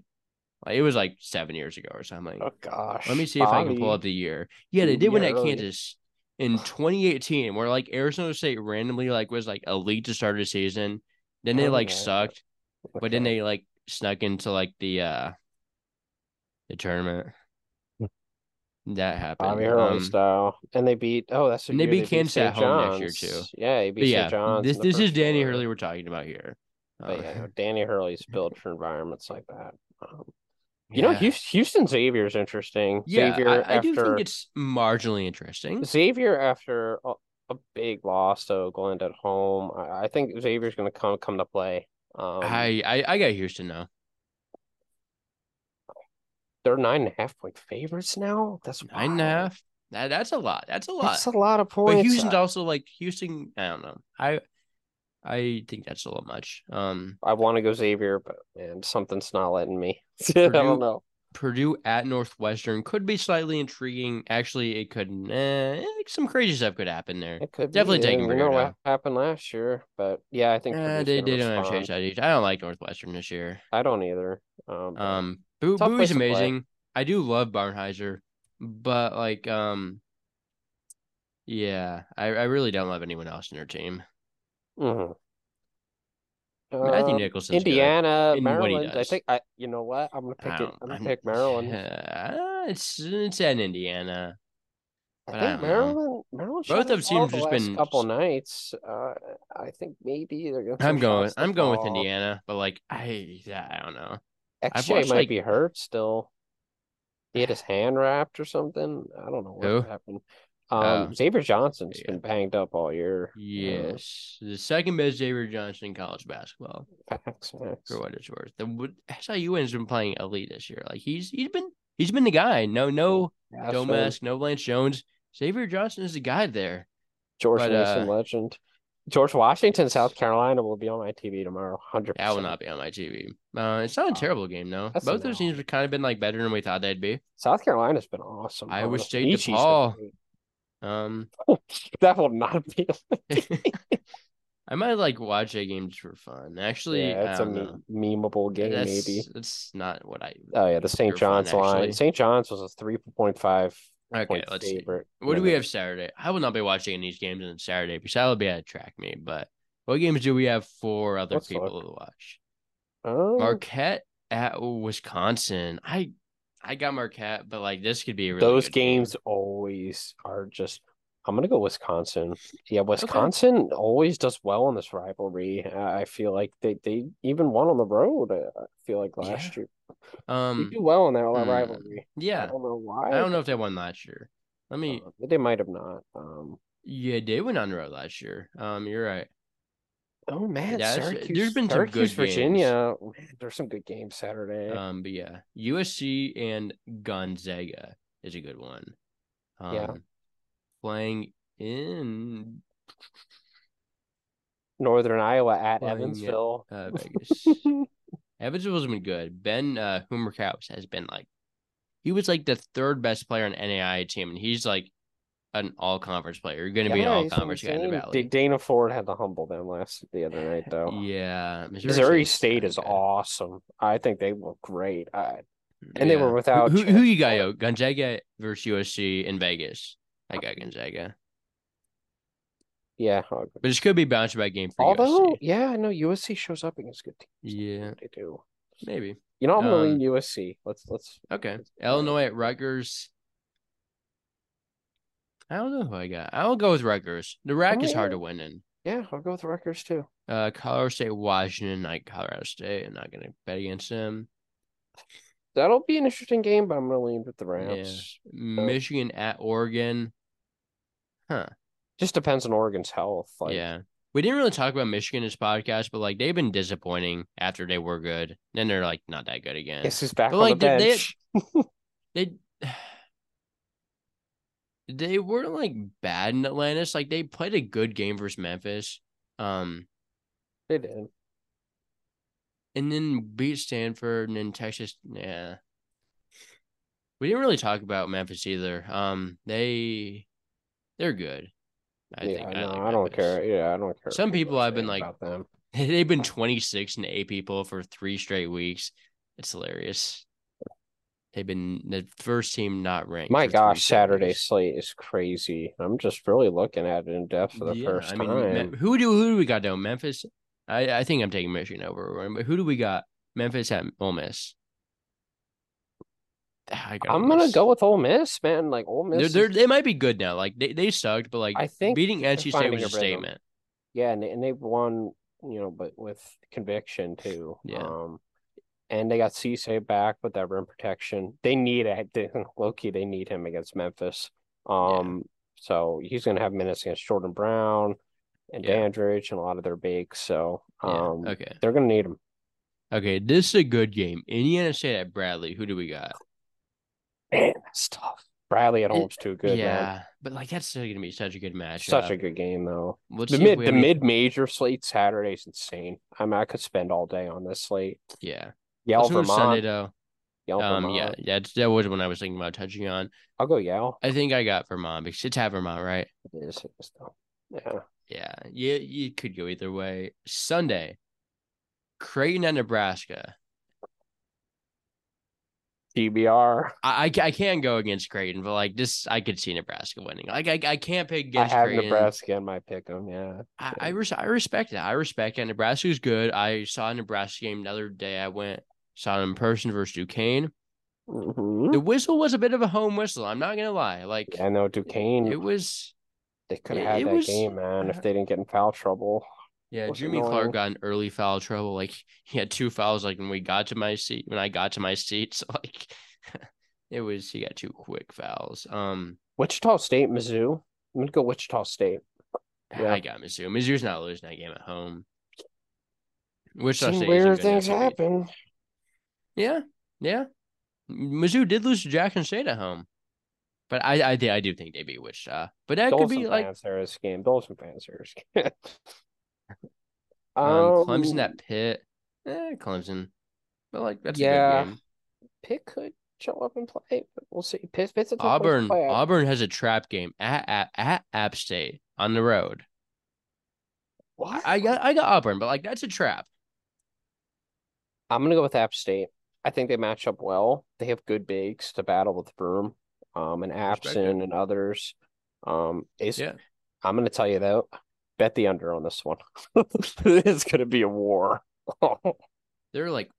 like it was like seven years ago or something. Oh gosh. Let me see if I can pull Bobby- up the year. Yeah, they did win at really. Kansas in 2018, where like Arizona State randomly like was like elite to start the season. Then they Oh, like yeah. sucked, but then they like snuck into like the uh the tournament. That happened. Bobby Hurley Um, style, and they beat. Oh, that's the and they beat Kansas St. at home next year, too. Yeah, he beat but St. John's. this this is Danny. Hurley we're talking about here. But Uh, yeah, no, Danny Hurley's built for environments like that. Um, you know, yeah. Houston, Houston Xavier's interesting. Yeah, Xavier I, I after do think it's marginally interesting. Xavier after a, a big loss to Oakland at home. I, I think Xavier's going to come come to play. Um, I, I I got Houston now. they're nine and a half point favorites now. That's Nine and a half. That that's a lot. That's a lot. That's a lot of points. But Houston's also like Houston. I don't know. I I think that's a little much. Um, I want to go Xavier, but man, something's not letting me. I don't know. Purdue at Northwestern could be slightly intriguing. Actually, it could. Eh, some crazy stuff could happen there. It could Definitely be. taking you know what happened last year, but yeah, I think Purdue's they they don't have Eddies. I don't like Northwestern this year. I don't either. Um, Um, Boo Tough Booey's place to play. amazing. I do love Barnhizer, but like, um, yeah, I I really don't love anyone else in their team. mhm. Matthew Um, Nicholson's good. Indiana, in Maryland. I think I. You know what? I'm gonna pick it. I'm gonna I'm- pick Maryland. Uh, it's it's at Indiana. I but I think know. Maryland. Maryland. Both of the them seem ball to the just been- couple nights. Uh, I think maybe they're gonna. I'm going. I'm going with. Indiana, but like I yeah, I don't know. XJ might like- be hurt still. He had his hand wrapped or something. I don't know what Who? happened. Um, Oh. Xavier Johnson's Yeah. been banged up all year. Uh, Yes, the second best Xavier Johnson in college basketball, facts, facts. for what it's worth. The what- SIU has been playing elite this year. Like he's he's been he's been the guy. No no That's Joe right. Mask, no Lance Jones. Xavier Johnson is the guy there. George but, Mason uh, legend. George Washington, South Carolina will be on my TV tomorrow. Hundred That will not be on my TV. Uh, it's not a terrible game though. That's Both those teams have kind of been like better than we thought they'd be. South Carolina's been awesome. Iowa. State been DePaul. great. Um, that will not be. I might like watch a game just for fun. Actually, yeah, it's a don't me- memeable game, that's, maybe. That's not what I. Oh yeah, the St. for fun, John's line. St. John's was a three point five Okay, let's see. favorite. What do we have Saturday? I will not be watching any these games on Saturday because I will be at a track meet. But what games do we have for other Let's people look. to watch? Oh, Marquette at Wisconsin. I I got Marquette, but like this could be a really those good game. games always are just. I'm gonna go Wisconsin. Yeah, Wisconsin always does well in this rivalry. I feel like they they even won on the road. uh, I feel like last year we Um, do well in that hmm, rivalry. I don't know why. I don't know if they won last year. Let me. Uh, they might have not. Um, Yeah, they went on the road last year. Um, you're right. Oh man, Yeah, Syracuse, there's been some Syracuse, good Virginia. Man, there's some good games Saturday. Um, but yeah, USC and Gonzaga is a good one. Um, Yeah. playing in Northern Iowa at playing at, Evansville. uh, Vegas. Evansville's been good. Ben uh, Humrichous has been like, he was like the third best player on NAI team, and he's like an all conference player. You're going to be an all conference guy in the. Valley. Dana Ford had to humble them last the other night though. Yeah, Missouri State's State not is good. awesome. I think they look great. I, and they were without who, who, Chad who you got? Ford. Yo, Gonzaga versus USC in Vegas. I got Gonzaga, yeah. But this could be a bounce back game for Although, USC. yeah, I know USC shows up against good teams. Yeah, They do. maybe. You know, I'm gonna Um, lean USC. Let's let's. Okay. let's- Illinois at Rutgers. I don't know who I got. I will go with Rutgers. The RAC is hard to win in. Yeah, I'll go with Rutgers too. Uh, Colorado State, Washington, like Colorado State. I'm not gonna bet against them. That'll be an interesting game, but I'm gonna lean with the Yeah. Rams. Michigan at Oregon. Huh. Just depends on Oregon's health. Like, yeah. We didn't really talk about Michigan in this podcast, but like they've been disappointing after they were good. Then they're like not that good again. This is back But, on like, the they- they- bench? they they weren't like bad in Atlantis. Like they played a good game versus Memphis. Um They did. and then beat Stanford and then Texas. Yeah. We didn't really talk about Memphis either. Um they they're good. I yeah, think no, like I don't care. Yeah, I don't care. Some people have been like- them. They've been 26 and 8 people for three straight weeks. It's hilarious. They've been the first team not ranked. My gosh, Saturday slate is crazy. I'm just really looking at it in depth for the Yeah, first I mean, time. Who do who do we got though? Memphis. I I think I'm taking Michigan over, but who do we got? Memphis at Ole Miss. Ah, I got I'm Ole gonna go with Ole Miss, man. Like Ole They're, Miss. they're, they might be good now. Like they, they sucked, but like I think beating they're NC State was a statement. yeah, and, they- and they've won, you know, but with conviction too. Yeah. Um, and they got Cisse back with that rim protection. They need it. They, Loki, they need him against Memphis. Um, so he's gonna have minutes against Jordan Brown and Yeah. Dandridge and a lot of their bigs. So Yeah. um, Okay. they're gonna need him. Okay. This is a good game. Indiana State at Bradley. Who do we got? Man, that's tough. Bradley at home's too good, yeah, man. but like that's still gonna be such a good match. Such a good game though. Let's The mid the mid major slate Saturday is insane. I mean, I could spend all day on this slate. Yeah. Yale Let's move to Vermont. Sunday though. Yale Um. Vermont. Yeah. That's that was when I was thinking about touching on. I'll go Yale. I think I got Vermont because it's at Vermont, right? It is, it is. Yeah. Yeah, yeah, you could go either way. Sunday, Creighton and Nebraska. DBR. I, I, I can't go against Creighton, but like this, I could see Nebraska winning. Like I, I can't pick against. I have Creighton. Nebraska in my pick 'em, yeah. I, I, res- I respect that. I respect that. Nebraska's good. I saw a Nebraska game the other day. I went in person versus Duquesne. Mhm. The whistle was a bit of a home whistle. I'm not gonna lie. Like Yeah, I know Duquesne. it was. they could have had that was- game, man, if they didn't get in foul trouble. Yeah, Jimmy annoying. Clark got in early foul trouble. Like he had two fouls. Like when we got to my seat, when I got to my seat, so like it was he got two quick fouls. Um, Wichita State, Mizzou. I'm gonna go Wichita State. Yeah. I got Mizzou. Mizzou's not losing that game at home. Wichita State weird things happen. Yeah, yeah. Mizzou did lose to Jackson State at home, but I I, I do think they beat Wichita. But that could be like this game. Dolson this game. um, Clemson Um, at Pitt. Eh, Clemson. But like that's a Yeah. good game. Pitt could show up and play, but We'll see. Pitt, Pitt's a Auburn to play at. Auburn has a trap game at at, at App State on the road. What? I got I got Auburn, but like that's a trap. I'm gonna go with App State. I think they match up well. They have good bigs to battle with Broome, um, and. Abson and others. Um, is Yeah. I'm gonna tell you though, bet the under on this one. it's gonna be a war. There are like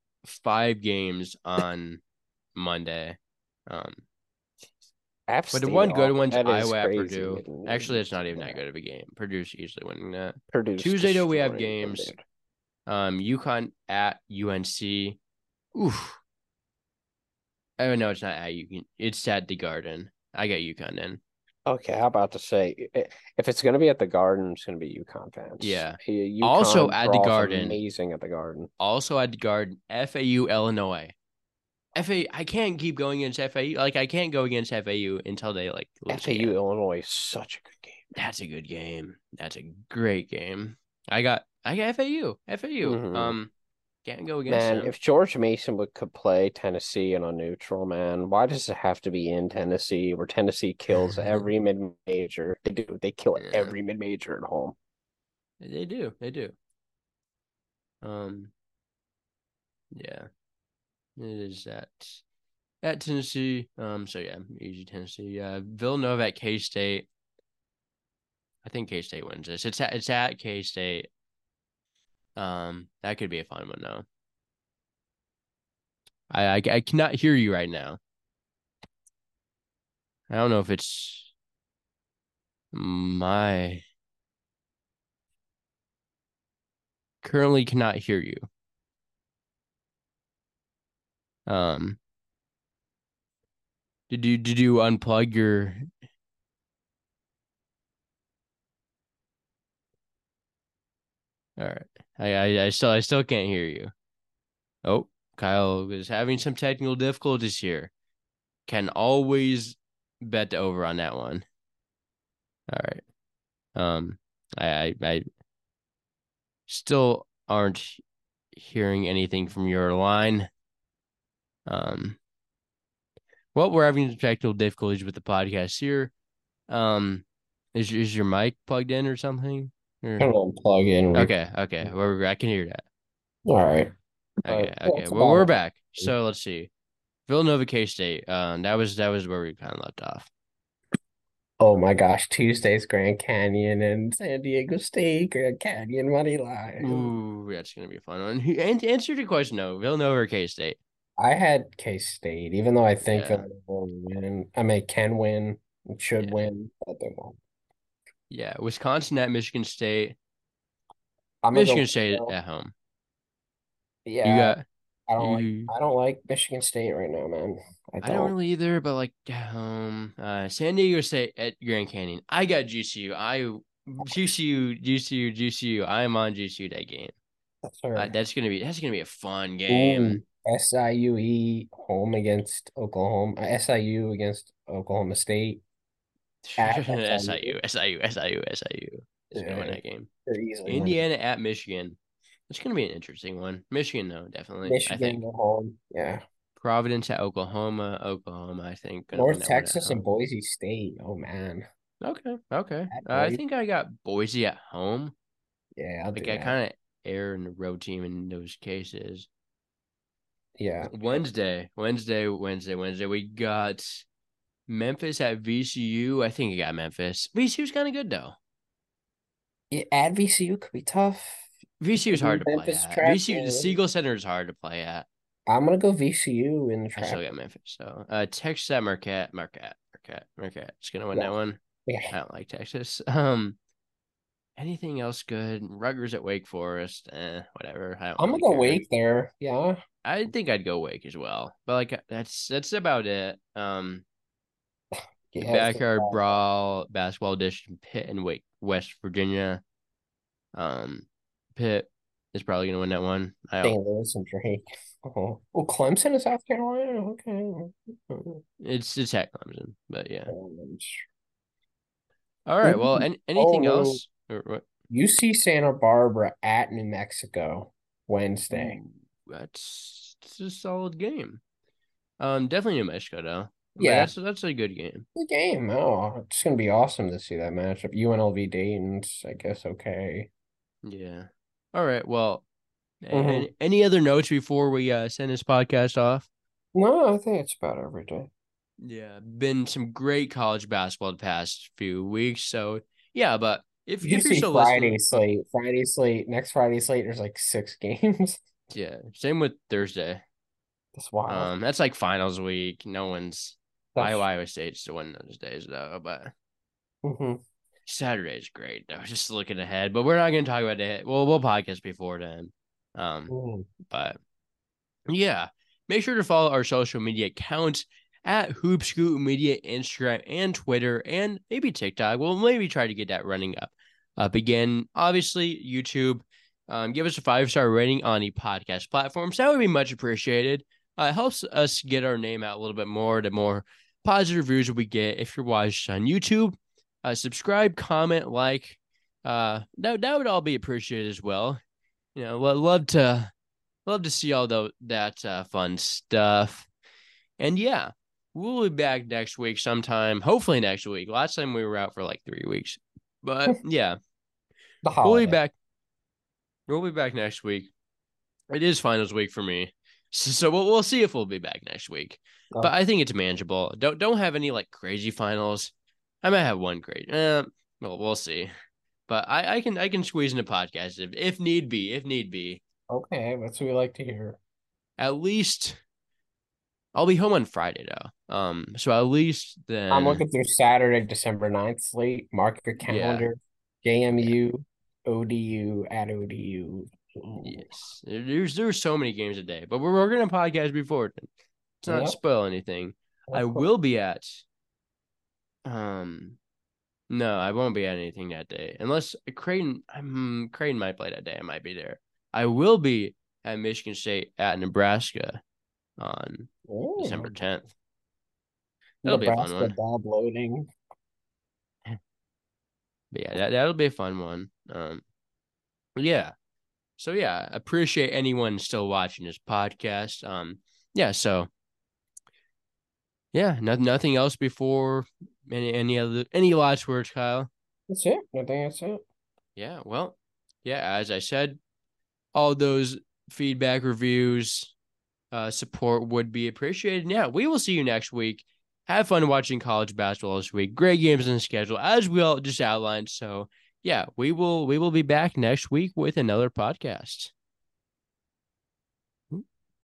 five games on Monday. Um, but the one good one's Iowa at crazy. Purdue. Actually, it's not even that good of a game. Purdue's usually winning that. Purdue's Tuesday, though, we have games. dude. Um, UConn at UNC. Oof. Oh no, it's not at UConn. It's at the Garden. I got UConn in. Okay, how about to say if it's gonna be at the Garden, it's gonna be UConn fans. Yeah. UConn Also at the Garden. amazing at the Garden. Also at the Garden, FAU Illinois. FAU. I can't keep going against FAU. Like I can't go against FAU until they like lose. FAU game. Illinois is such a good game. That's a good game. That's a great game. I got I got FAU. FAU. Mhm. Um, can't go against Man, if George Mason would could play Tennessee in a neutral, man, why does it have to be in Tennessee where Tennessee kills every mid major? They do. They kill Yeah. every mid major at home. They do. They do. Um. Yeah, it is at at Tennessee. Um. So yeah, easy Tennessee. Uh, Villanova at K State. I think K State wins this. It's at it's at K State. Um, that could be a fun one though. I, I I cannot hear you right now. I don't know if it's my currently cannot hear you. Um, did you did you unplug your? All right, I, I I still I still can't hear you. Oh, Kyle is having some technical difficulties here. Can always bet the over on that one. All right. Um, I I, I still aren't hearing anything from your line. Um, well, we're having technical difficulties with the podcast here. Um, is is your mic plugged in or something? Or- unplug in. okay, okay, well, I can hear that. All right. Okay, Uh, okay. Well, we're back. So let's see. Villanova K State. Um, that was that was where we kind of left off. Oh my gosh, Tuesday's Grand Canyon and San Diego State Grand Canyon money line. Ooh, that's gonna be a fun one. And answer your question though, Villanova or K State? I had K State, even though I think Yeah. Villanova will win. I mean, can win, should Yeah. win, but they won't. Yeah, Wisconsin at Michigan State. I'm gonna go Michigan State at home. Yeah, You got I don't like. I don't like Michigan State right now, man. I I don't. don't really either, but like at home, uh, San Diego State at Grand Canyon. I got GCU. I GCU, GCU, GCU. I am on GCU that game. That's Uh, that's gonna be that's gonna be a fun game. Ooh, SIUE home against Oklahoma. SIU against Oklahoma State. At SIU, SIU, SIU, SIU is gonna win that game. Winning. Indiana at Michigan. It's gonna be an interesting one. Michigan, though, definitely. I Michigan think at home. Yeah. Providence at Oklahoma. Oklahoma, I think. North that one at Texas and. Boise State. Oh man. Okay, okay. Uh, I think I got Boise at home. Yeah, I'll Like I kind of err in the road team in those cases. Yeah. Wednesday, Wednesday, Wednesday, Wednesday. We got Memphis at VCU. I think I got Memphis. VCU's kind of good though. Yeah, at VCU could be tough. VCU's hard to play at. VCU, the. Siegel Center is hard to play at. I'm gonna go VCU in the I still got Memphis. So, uh, Texas at Marquette, Marquette, Marquette, Marquette. It's gonna win Yeah. that one. Yeah. I don't like Texas. Um, anything else good? Rutgers at Wake Forest. Eh, whatever. I don't I'm gonna go. Wake there. Yeah. I think I'd go Wake as well. But like that's that's about it. Um, backyard brawl basketball edition. Pitt and Wake West Virginia. Um, Pitt is probably gonna win that one. I don't, St. Louis and Drake. Oh, oh, Clemson and South Carolina. Okay. it's it's at Clemson, but yeah. All right. Well, Ooh. an anything Oh, else? Or? UC Santa Barbara at New Mexico Wednesday. That's, that's a solid game. Um, definitely New Mexico though. Yeah, that's that's a good game. Good game. Oh, it's gonna be awesome to see that matchup. UNLV Dayton's, I guess, okay. Yeah. All right. Well, mm-hmm. any, other notes before we uh, send this podcast off? No, I think it's about every day. Yeah, been some great college basketball the past few weeks. So yeah, but if, you if you're still Friday slate, Friday slate, next Friday slate, there's like six games. Yeah, same with Thursday. That's wild. Um, that's like finals week. No one's that's... Iowa State's to win those days though, but mm-hmm. Saturday's great though. Just looking ahead, but we're not going to talk about it. Well, we'll podcast before then. Um, mm. but yeah, make sure to follow our social media accounts at Hoopscoop Media, Instagram and Twitter, and maybe TikTok. We'll maybe try to get that running up up again. Obviously, YouTube. Um, give us a five star rating on the podcast platforms. That would be much appreciated. Uh, it helps us get our name out a little bit more. The more positive reviews we get, if you're watching on YouTube, uh, subscribe, comment, like. Uh, that that would all be appreciated as well. You know, love to love to see all the, that uh, fun stuff. And yeah, we'll be back next week sometime. Hopefully next week. Last time we were out for like three weeks, but yeah, we'll be back. We'll be back next week. It is finals week for me, so, we'll we'll see if we'll be back next week. Oh. But I think it's manageable. Don't don't have any like crazy finals. I might have one great. Uh, well, we'll see. But I, I can I can squeeze in a podcast if, if need be. If need be. Okay, that's what we like to hear. At least I'll be home on Friday though. Um, so at least then I'm looking through Saturday, December 9th slate. Mark your calendar. Yeah. JMU, ODU at ODU. Yes, there's there's so many games a day, but we're, we're gonna podcast before. It's not yep. spoil anything. I will be at. Um, no, I won't be at anything that day unless Creighton. I'm Creighton might play that day. I might be there. I will be at Michigan State at Nebraska on Ooh. December 10th. That'll Nebraska be a fun one. Bob loading. But yeah, that, that'll be a fun one. Um, yeah. So yeah, appreciate anyone still watching this podcast. Um, yeah. So yeah, nothing, nothing else before any any other any last words, Kyle. That's it. I think that's it. Yeah. Well, yeah. As I said, all those feedback reviews, uh, support would be appreciated. Yeah, we will see you next week. Have fun watching college basketball this week. Great games on the schedule, as we all just outlined. So yeah, we will we will be back next week with another podcast.